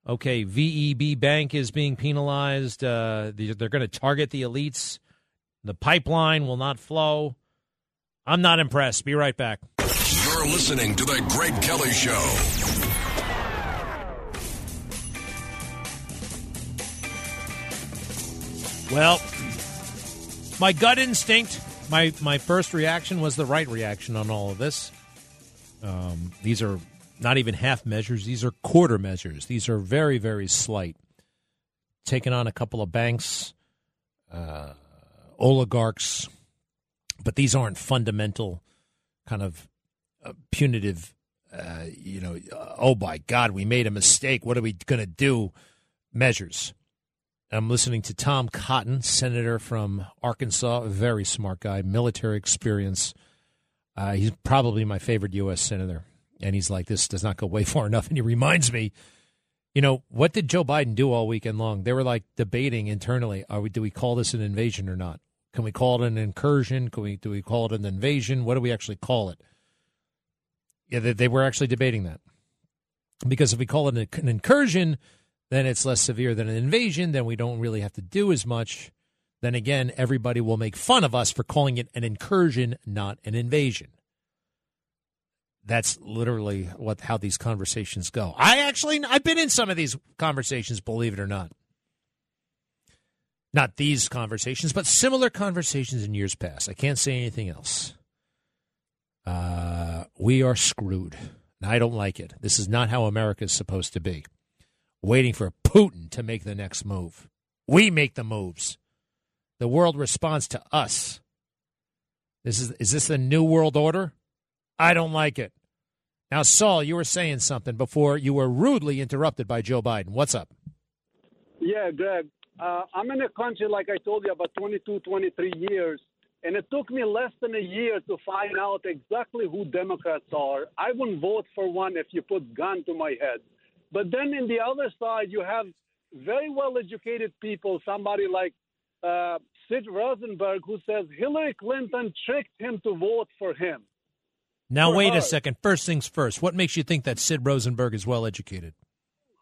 Okay, VEB Bank is being penalized. Uh, they're going to target the elites. The pipeline will not flow. I'm not impressed. Be right back. You're listening to The Greg Kelly Show. Well, my gut instinct, my my first reaction was the right reaction on all of this. Um, these are not even half measures; these are quarter measures. These are very very slight. Taking on a couple of banks, uh, oligarchs, but these aren't fundamental, kind of uh, punitive. Uh, you know, oh my God, we made a mistake. What are we going to do? Measures. I'm listening to Tom Cotton, senator from Arkansas, a very smart guy, military experience. Uh, he's probably my favorite U.S. senator. And he's like, this does not go way [LAUGHS] far enough. And he reminds me, you know, what did Joe Biden do all weekend long? They were like debating internally: Are we do we call this an invasion or not? Can we call it an incursion? Can we do we call it an invasion? What do we actually call it? Yeah, they, they were actually debating that because if we call it an, an incursion, then it's less severe than an invasion. Then we don't really have to do as much. Then again, everybody will make fun of us for calling it an incursion, not an invasion. That's literally what how these conversations go. I actually I've been in some of these conversations, believe it or not. Not these conversations, but similar conversations in years past. I can't say anything else. Uh, we are screwed. I don't like it. This is not how America is supposed to be. Waiting for Putin to make the next move. We make the moves. The world responds to us. This is is this the new world order? I don't like it. Now, Saul, you were saying something before you were rudely interrupted by Joe Biden. What's up? Yeah, Greg. Uh, I'm in a country, like I told you, about 22, 23 years, and it took me less than a year to find out exactly who Democrats are. I wouldn't vote for one if you put gun to my head. But then in the other side, you have very well educated people, somebody like uh, Sid Rosenberg, who says Hillary Clinton tricked him to vote for him. Now, For wait her. a second. First things first. What makes you think that Sid Rosenberg is well educated?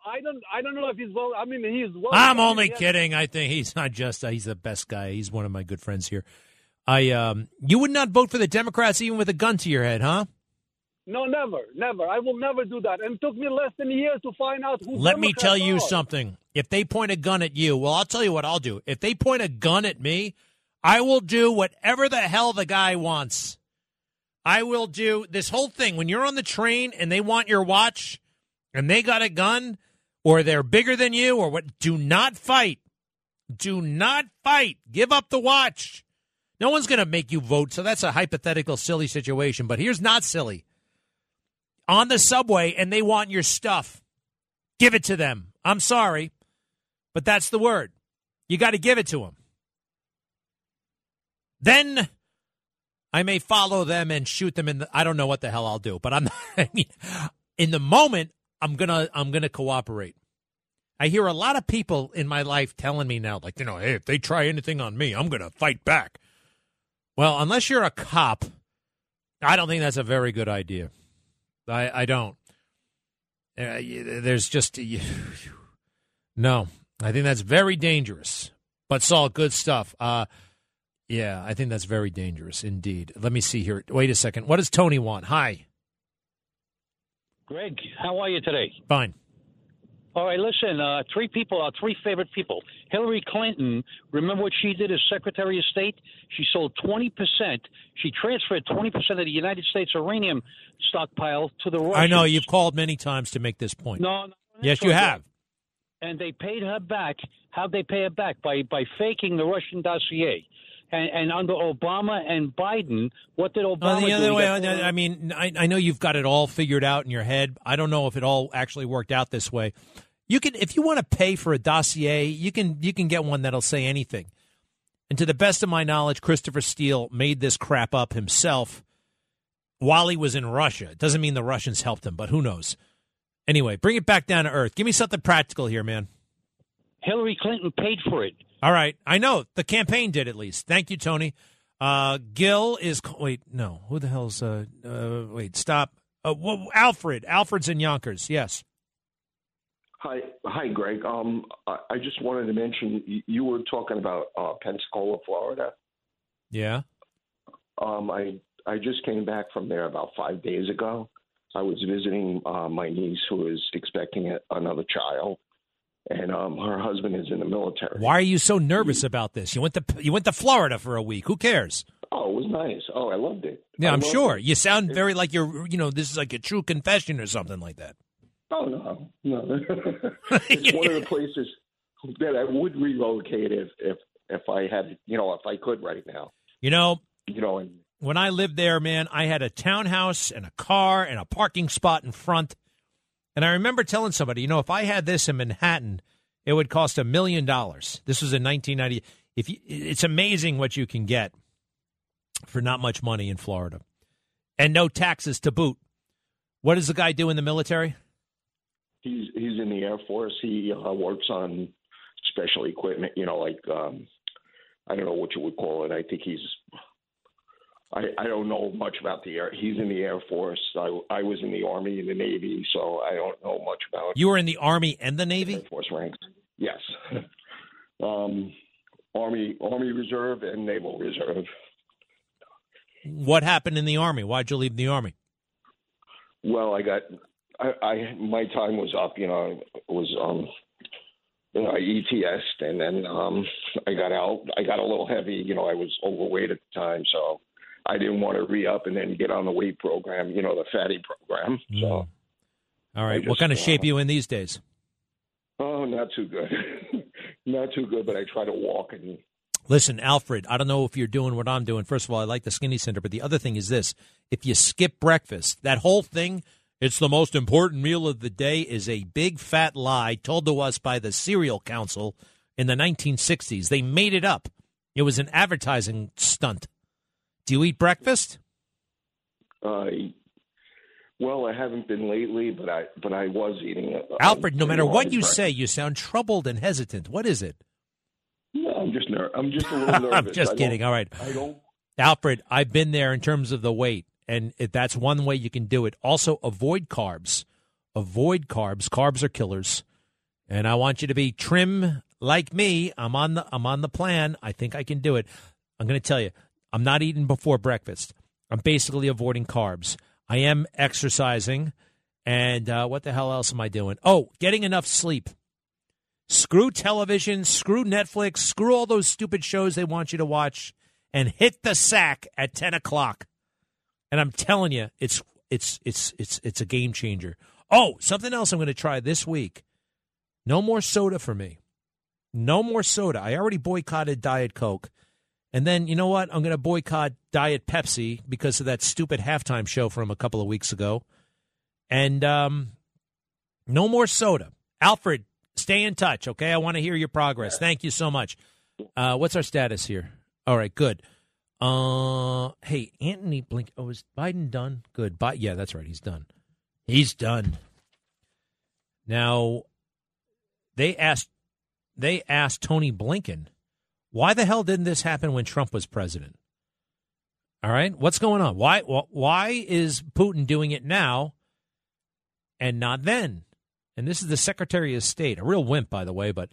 I don't, I don't know if he's well. I mean, he's well. I'm only yeah. kidding. I think he's not just. Uh, he's the best guy. He's one of my good friends here. I um, you would not vote for the Democrats even with a gun to your head, huh? No, never, never. I will never do that. And it took me less than a year to find out who. Let me Democrats tell you are. something. If they point a gun at you, well, I'll tell you what I'll do. If they point a gun at me, I will do whatever the hell the guy wants. I will do this whole thing. When you're on the train and they want your watch and they got a gun or they're bigger than you or what, do not fight. Do not fight. Give up the watch. No one's going to make you vote. So that's a hypothetical, silly situation. But here's not silly. On the subway and they want your stuff. Give it to them. I'm sorry, but that's the word. You got to give it to them. Then I may follow them and shoot them in the I don't know what the hell I'll do, but I'm [LAUGHS] I mean, in the moment I'm to I'm to cooperate. I hear a lot of people in my life telling me now like, you know, hey, if they try anything on me, I'm going to fight back. Well, unless you're a cop, I don't think that's a very good idea. I I don't. Uh, there's just [SIGHS] no. I think that's very dangerous. But Saul, good stuff. Uh, yeah, I think that's very dangerous indeed. Let me see here. Wait a second. What does Tony want? Hi. Greg, how are you today? Fine. All right, listen. Uh, three people are three favorite people. Hillary Clinton. Remember what she did as Secretary of State? She sold twenty percent. She transferred twenty percent of the United States uranium stockpile to the Russians. I know you've called many times to make this point. No, no yes, you have. And they paid her back. How'd they pay her back? By by faking the Russian dossier. And, and under Obama and Biden, what did Obama oh, the other do? way, I mean, I, I know you've got it all figured out in your head. I don't know if it all actually worked out this way. You can, if you want to pay for a dossier, you can you can get one that'll say anything. And to the best of my knowledge, Christopher Steele made this crap up himself while he was in Russia. It doesn't mean the Russians helped him, but who knows? Anyway, bring it back down to earth. Give me something practical here, man. Hillary Clinton paid for it. All right, I know the campaign did at least. Thank you, Tony. Uh, Gil is wait no who the hell's uh, uh wait stop uh, well, Alfred Alfred's in Yonkers yes. Hi, hi, Greg. Um, I, I just wanted to mention you, you were talking about uh, Pensacola, Florida. Yeah. Um, I I just came back from there about five days ago. I was visiting uh, my niece who is expecting another child, and um, her husband is in the military. Why are you so nervous about this? You went to you went to Florida for a week. Who cares? Oh, it was nice. Oh, I loved it. Yeah, I I'm sure. it. You sound very like you're. You know, this is like a true confession or something like that. Oh no, no. [LAUGHS] it's [LAUGHS] one of the places that I would relocate if if if I had you know if I could right now. You know, You know, and when I lived there, man, I had a townhouse and a car and a parking spot in front. And I remember telling somebody, you know, if I had this in Manhattan, it would cost a million dollars. This was in 1990. If you, it's amazing what you can get for not much money in Florida, and no taxes to boot. What does the guy do in the military? he's he's in the Air Force. He uh, works on special equipment. You know, like um, I don't know what you would call it. I think he's. I, I don't know much about the air. He's in the Air Force. I, I was in the Army and the Navy, so I don't know much about You were in the Army and the Navy. Air Force ranks. Yes, [LAUGHS] um, Army Army Reserve and Naval Reserve. What happened in the Army? Why'd you leave the Army? Well, I got I, I my time was up. You know, was um, you know, I ETS'd and then um, I got out. I got a little heavy. You know, I was overweight at the time, so I didn't want to re up and then get on the weight program. You know, the fatty program. So. All right. I what kind of uh, shape you in these days? Oh, not too good. [LAUGHS] not too good, but I try to walk and Listen, Alfred, I don't know if you're doing what I'm doing. First of all, I like the skinny center, but the other thing is this. If you skip breakfast, that whole thing, it's the most important meal of the day, is a big fat lie told to us by the Cereal Council in the 1960s. They made it up. It was an advertising stunt. Do you eat breakfast? uh, well, I haven't been lately, but I but I was eating it. Alfred, no matter what you breakfast. say, you sound troubled and hesitant. What is it? No, I'm just ner- I'm just a [LAUGHS] little nervous. I'm just I kidding. All right. I don't. Alfred, I've been there in terms of the weight, and if that's one way you can do it. Also, avoid carbs. Avoid carbs. Carbs are killers, and I want you to be trim like me. I'm on the I'm on the plan. I think I can do it. I'm going to tell you, I'm not eating before breakfast. I'm basically avoiding carbs. I am exercising, and uh, what the hell else am I doing? Oh, getting enough sleep. Screw television, screw Netflix, screw all those stupid shows they want you to watch, and hit the sack at ten o'clock. And I'm telling you, it's it's it's it's it's a game changer. Oh, something else I'm going to try this week. No more soda for me. No more soda. I already boycotted Diet Coke. And then, you know what? I'm going to boycott Diet Pepsi because of that stupid halftime show from a couple of weeks ago. And um, no more soda. Alfred, stay in touch, okay? I want to hear your progress. Thank you so much. Uh, what's our status here? All right, good. Uh, hey, Antony Blink. Oh, is Biden done? Good. Bi- yeah, that's right. He's done. He's done. Now, they asked they asked Tony Blinken, why the hell didn't this happen when Trump was president? All right, what's going on? Why why is Putin doing it now and not then? And this is the Secretary of State, a real wimp, by the way. But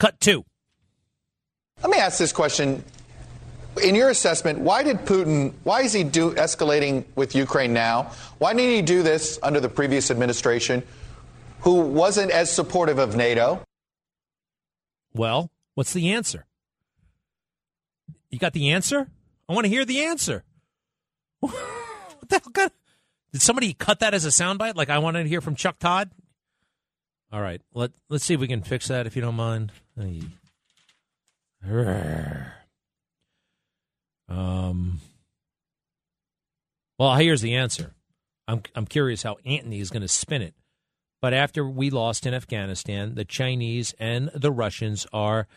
cut two. Let me ask this question. In your assessment, why did Putin, why is he do, escalating with Ukraine now? Why didn't he do this under the previous administration? who wasn't as supportive of NATO. Well, what's the answer? You got the answer? I want to hear the answer. [LAUGHS] what the hell? Did somebody cut that as a soundbite? Like I wanted to hear from Chuck Todd. All right, let let's see if we can fix that if you don't mind. Um. Well, here's the answer. I'm I'm curious how Antony is going to spin it. But after we lost in Afghanistan, the Chinese and the Russians are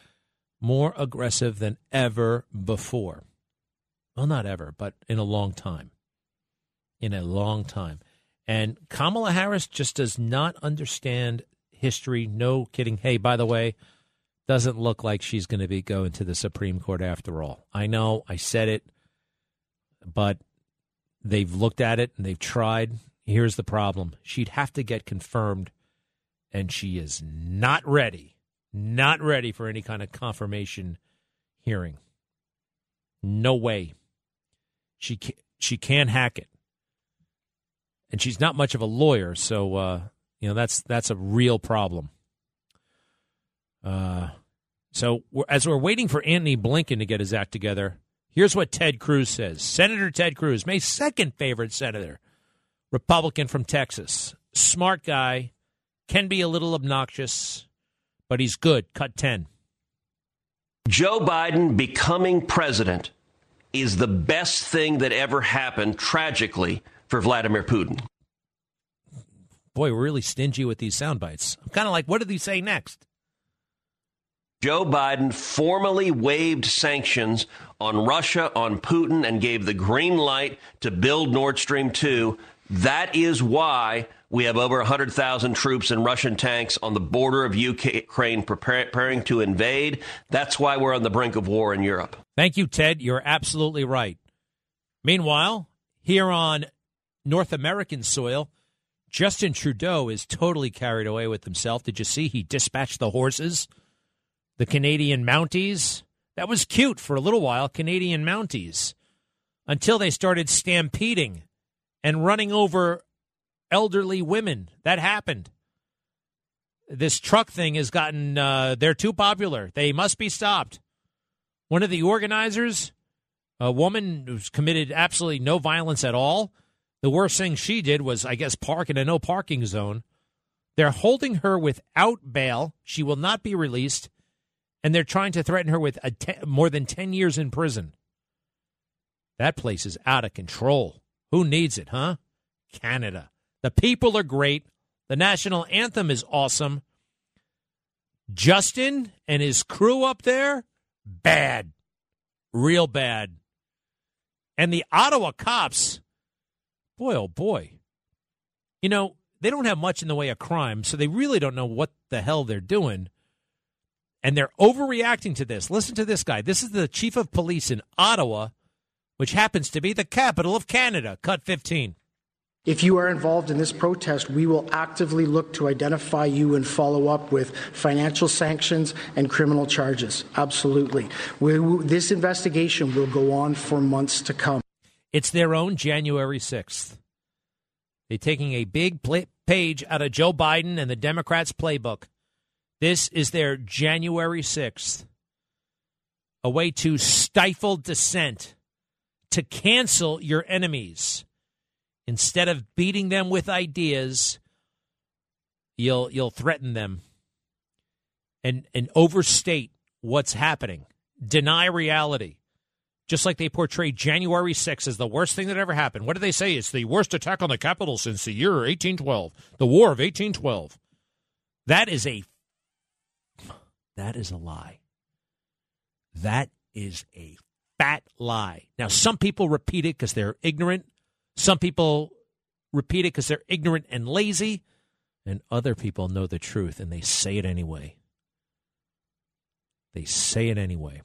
more aggressive than ever before. Well, not ever, but in a long time. In a long time. And Kamala Harris just does not understand history. No kidding. Hey, by the way, doesn't look like she's going to be going to the Supreme Court after all. I know, I said it, but they've looked at it and they've tried. Here's the problem she'd have to get confirmed, and she is not ready, not ready for any kind of confirmation hearing. No way. She can't, she can't hack it, and she's not much of a lawyer, so uh, you know that's that's a real problem. Uh, so we're, as we're waiting for Antony Blinken to get his act together, here's what Ted Cruz says. Senator Ted Cruz, my second favorite senator, Republican from Texas, smart guy, can be a little obnoxious, but he's good. Cut ten. Joe Biden becoming president is the best thing that ever happened, tragically, for Vladimir Putin. Boy, we're really stingy with these sound bites. I'm kind of like, what did he say next? Joe Biden formally waived sanctions on Russia, on Putin, and gave the green light to build Nord Stream 2. That is why we have over 100,000 troops and Russian tanks on the border of Ukraine preparing to invade. That's why we're on the brink of war in Europe. Thank you, Ted. You're absolutely right. Meanwhile, here on North American soil, Justin Trudeau is totally carried away with himself. Did you see he dispatched the horses? the Canadian Mounties. That was cute for a little while, Canadian Mounties, until they started stampeding and running over elderly women. That happened. This truck thing has gotten, uh, they're too popular. They must be stopped. One of the organizers, a woman who's committed absolutely no violence at all, the worst thing she did was, I guess, park in a no parking zone. They're holding her without bail. She will not be released and they're trying to threaten her with more than 10 years in prison. That place is out of control. Who needs it, huh? Canada. The people are great. The national anthem is awesome. Justin and his crew up there, bad. Real bad. And the Ottawa cops, boy, oh boy. You know, they don't have much in the way of crime, so they really don't know what the hell they're doing and they're overreacting to this. Listen to this guy. This is the chief of police in Ottawa, which happens to be the capital of Canada. Cut 15. If you are involved in this protest, we will actively look to identify you and follow up with financial sanctions and criminal charges. Absolutely. We, this investigation will go on for months to come. It's their own January 6th. They're taking a big page out of Joe Biden and the Democrats' playbook. This is their January 6th. A way to stifle dissent, to cancel your enemies. Instead of beating them with ideas, you'll you'll threaten them and and overstate what's happening. Deny reality. Just like they portray January 6th as the worst thing that ever happened. What do they say? It's the worst attack on the Capitol since the year 1812, the War of 1812. That is a that is a lie. That is a fat lie. Now, some people repeat it because they're ignorant. Some people repeat it because they're ignorant and lazy. And other people know the truth and they say it anyway. They say it anyway.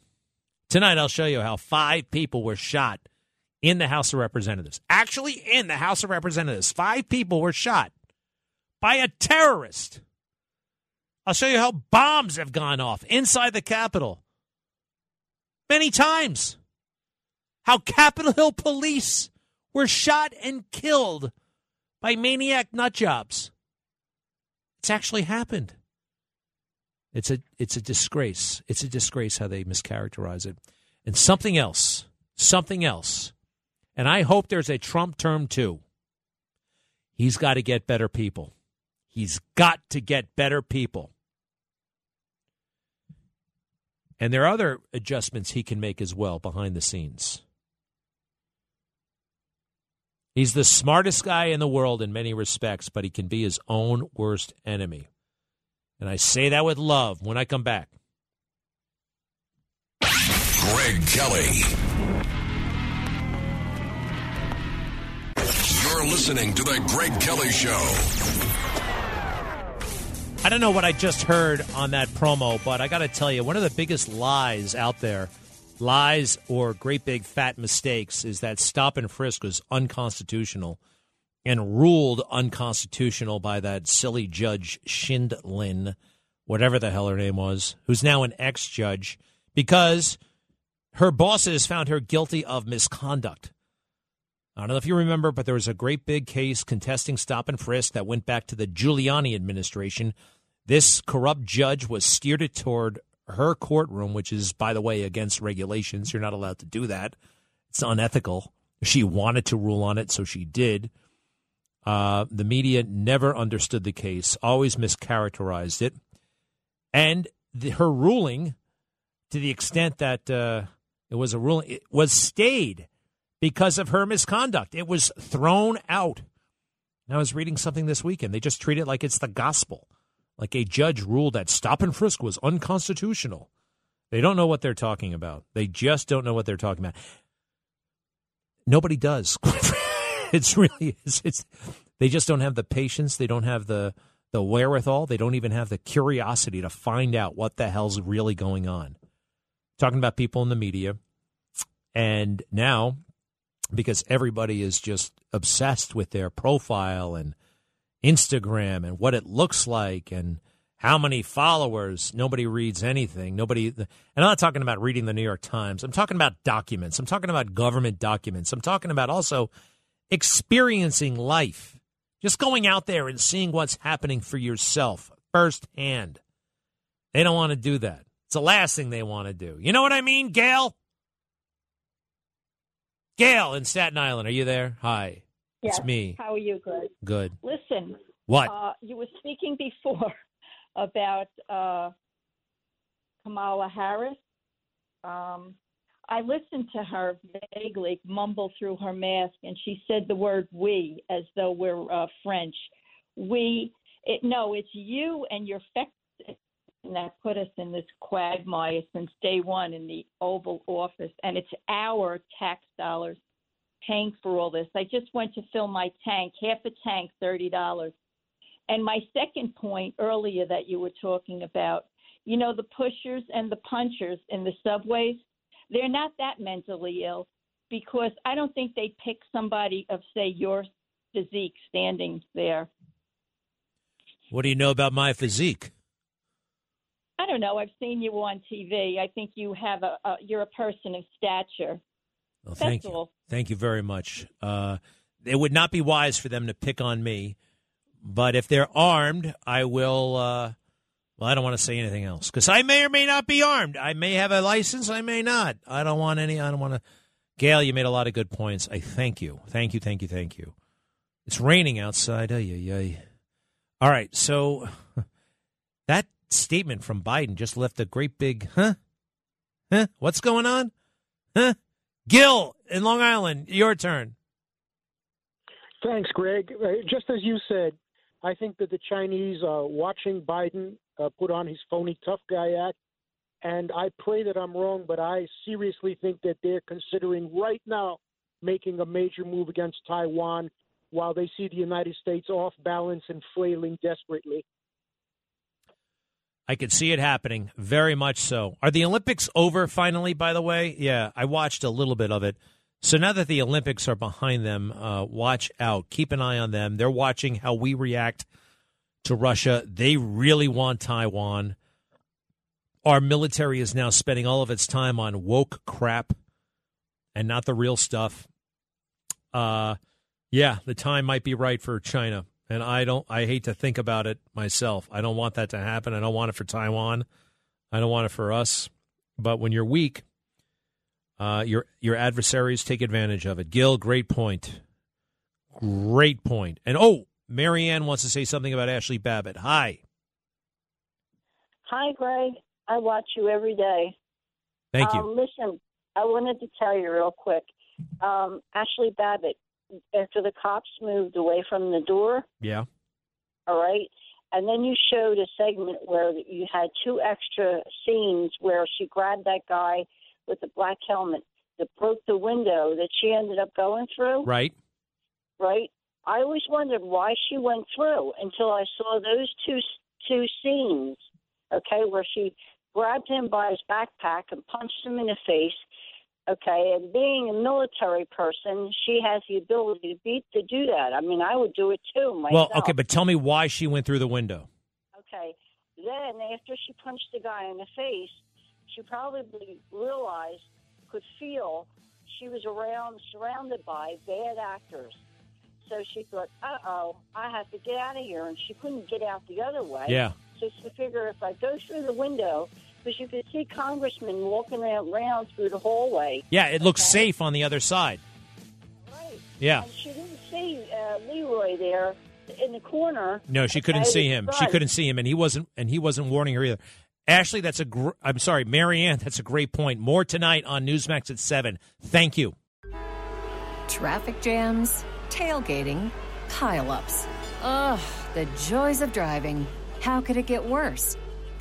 Tonight, I'll show you how five people were shot in the House of Representatives. Actually, in the House of Representatives, five people were shot by a terrorist. I'll show you how bombs have gone off inside the Capitol many times. How Capitol Hill police were shot and killed by maniac nutjobs. It's actually happened. It's a it's a disgrace. It's a disgrace how they mischaracterize it. And something else, something else. And I hope there's a Trump term too. He's got to get better people. He's got to get better people. And there are other adjustments he can make as well behind the scenes. He's the smartest guy in the world in many respects, but he can be his own worst enemy. And I say that with love when I come back. Greg Kelly. You're listening to The Greg Kelly Show. I don't know what I just heard on that promo, but I got to tell you, one of the biggest lies out there, lies or great big fat mistakes, is that stop and frisk was unconstitutional and ruled unconstitutional by that silly judge Scheindlin, whatever the hell her name was, who's now an ex judge, because her bosses found her guilty of misconduct. I don't know if you remember, but there was a great big case contesting stop and frisk that went back to the Giuliani administration. This corrupt judge was steered it toward her courtroom, which is, by the way, against regulations. You're not allowed to do that. It's unethical. She wanted to rule on it, so she did. Uh, the media never understood the case, always mischaracterized it. And the, her ruling, to the extent that uh, it was a ruling, it was stayed because of her misconduct. It was thrown out. I was reading something this weekend. They just treat it like it's the gospel, like a judge ruled that stop and frisk was unconstitutional. They don't know what they're talking about. They just don't know what they're talking about. Nobody does. [LAUGHS] it's really it's, it's they just don't have the patience. They don't have the the wherewithal. They don't even have the curiosity to find out what the hell's really going on. Talking about people in the media, and now because everybody is just obsessed with their profile and Instagram and what it looks like and how many followers. Nobody reads anything. Nobody, and I'm not talking about reading the New York Times. I'm talking about documents. I'm talking about government documents. I'm talking about also experiencing life, just going out there and seeing what's happening for yourself firsthand. They don't want to do that. It's the last thing they want to do. You know what I mean, Gail? Gail in Staten Island, are you there? Hi. Yes. It's me. How are you, Greg? Good. Listen. What? Uh, you were speaking before [LAUGHS] about uh, Kamala Harris. Um, I listened to her vaguely mumble through her mask, and she said the word "we" as though we're uh, French. We. It, no, it's you and your fex that put us in this quagmire since day one in the Oval Office, and it's our tax dollars paying for all this. I just went to fill my tank, half a tank, thirty dollars. And my second point earlier that you were talking about, you know, the pushers and the punchers in the subways, they're not that mentally ill because I don't think they pick somebody of, say, your physique standing there. What do you know about my physique? I don't know. I've seen you on TV. I think you have a, a you're a person of stature. Well, That's thank all. you. Thank you very much. Uh, it would not be wise for them to pick on me, but if they're armed, I will. Uh, well, I don't want to say anything else because I may or may not be armed. I may have a license. I may not. I don't want any. I don't want to. Gail, you made a lot of good points. I thank you. Thank you. Thank you. Thank you. It's raining outside. Ay, ay, ay. All right. So [LAUGHS] that statement from Biden just left a great big huh? Huh? What's going on? Huh? Gil in Long Island, your turn. Thanks, Greg. Uh, Just as you said, I think that the Chinese are watching Biden uh, put on his phony tough guy act, and I pray that I'm wrong, but I seriously think that they're considering right now making a major move against Taiwan while they see the United States off balance and flailing desperately. I could see it happening, very much so. Are the Olympics over finally, by the way? Yeah, I watched a little bit of it. So now that the Olympics are behind them, uh, watch out. Keep an eye on them. They're watching how we react to Russia. They really want Taiwan. Our military is now spending all of its time on woke crap and not the real stuff. Uh, yeah, the time might be right for China. And I don't. I hate to think about it myself. I don't want that to happen. I don't want it for Taiwan. I don't want it for us. But when you're weak, uh, your your adversaries take advantage of it. Gil, great point. Great point. And oh, Marianne wants to say something about Ashley Babbitt. Hi. Hi, Greg. I watch you every day. Thank you. Um, listen, I wanted to tell you real quick. Um, Ashley Babbitt, after the cops moved away from the door, Yeah. all right, and then you showed a segment where you had two extra scenes where she grabbed that guy with the black helmet that broke the window that she ended up going through, Right. right? I always wondered why she went through until I saw those two two scenes, okay, where she grabbed him by his backpack and punched him in the face. Okay, and being a military person, she has the ability to beat to do that. I mean, I would do it too myself. Well, okay, but tell me why she went through the window. Okay. Then after she punched the guy in the face, she probably realized, could feel she was around, surrounded by bad actors. So she thought, uh oh, I have to get out of here. And she couldn't get out the other way. Yeah. So she figured if I go through the window, because you could see congressmen walking around through the hallway. Yeah, it looks safe on the other side. Right. Yeah. And she didn't see uh, Leroy there in the corner. No, she couldn't see him. the She couldn't see him, and he wasn't. And he wasn't warning her either. Ashley, that's a. Gr- I'm sorry, Marianne. That's a great point. More tonight on Newsmax at seven. Thank you. Traffic jams, tailgating, pileups. Ugh, the joys of driving. How could it get worse?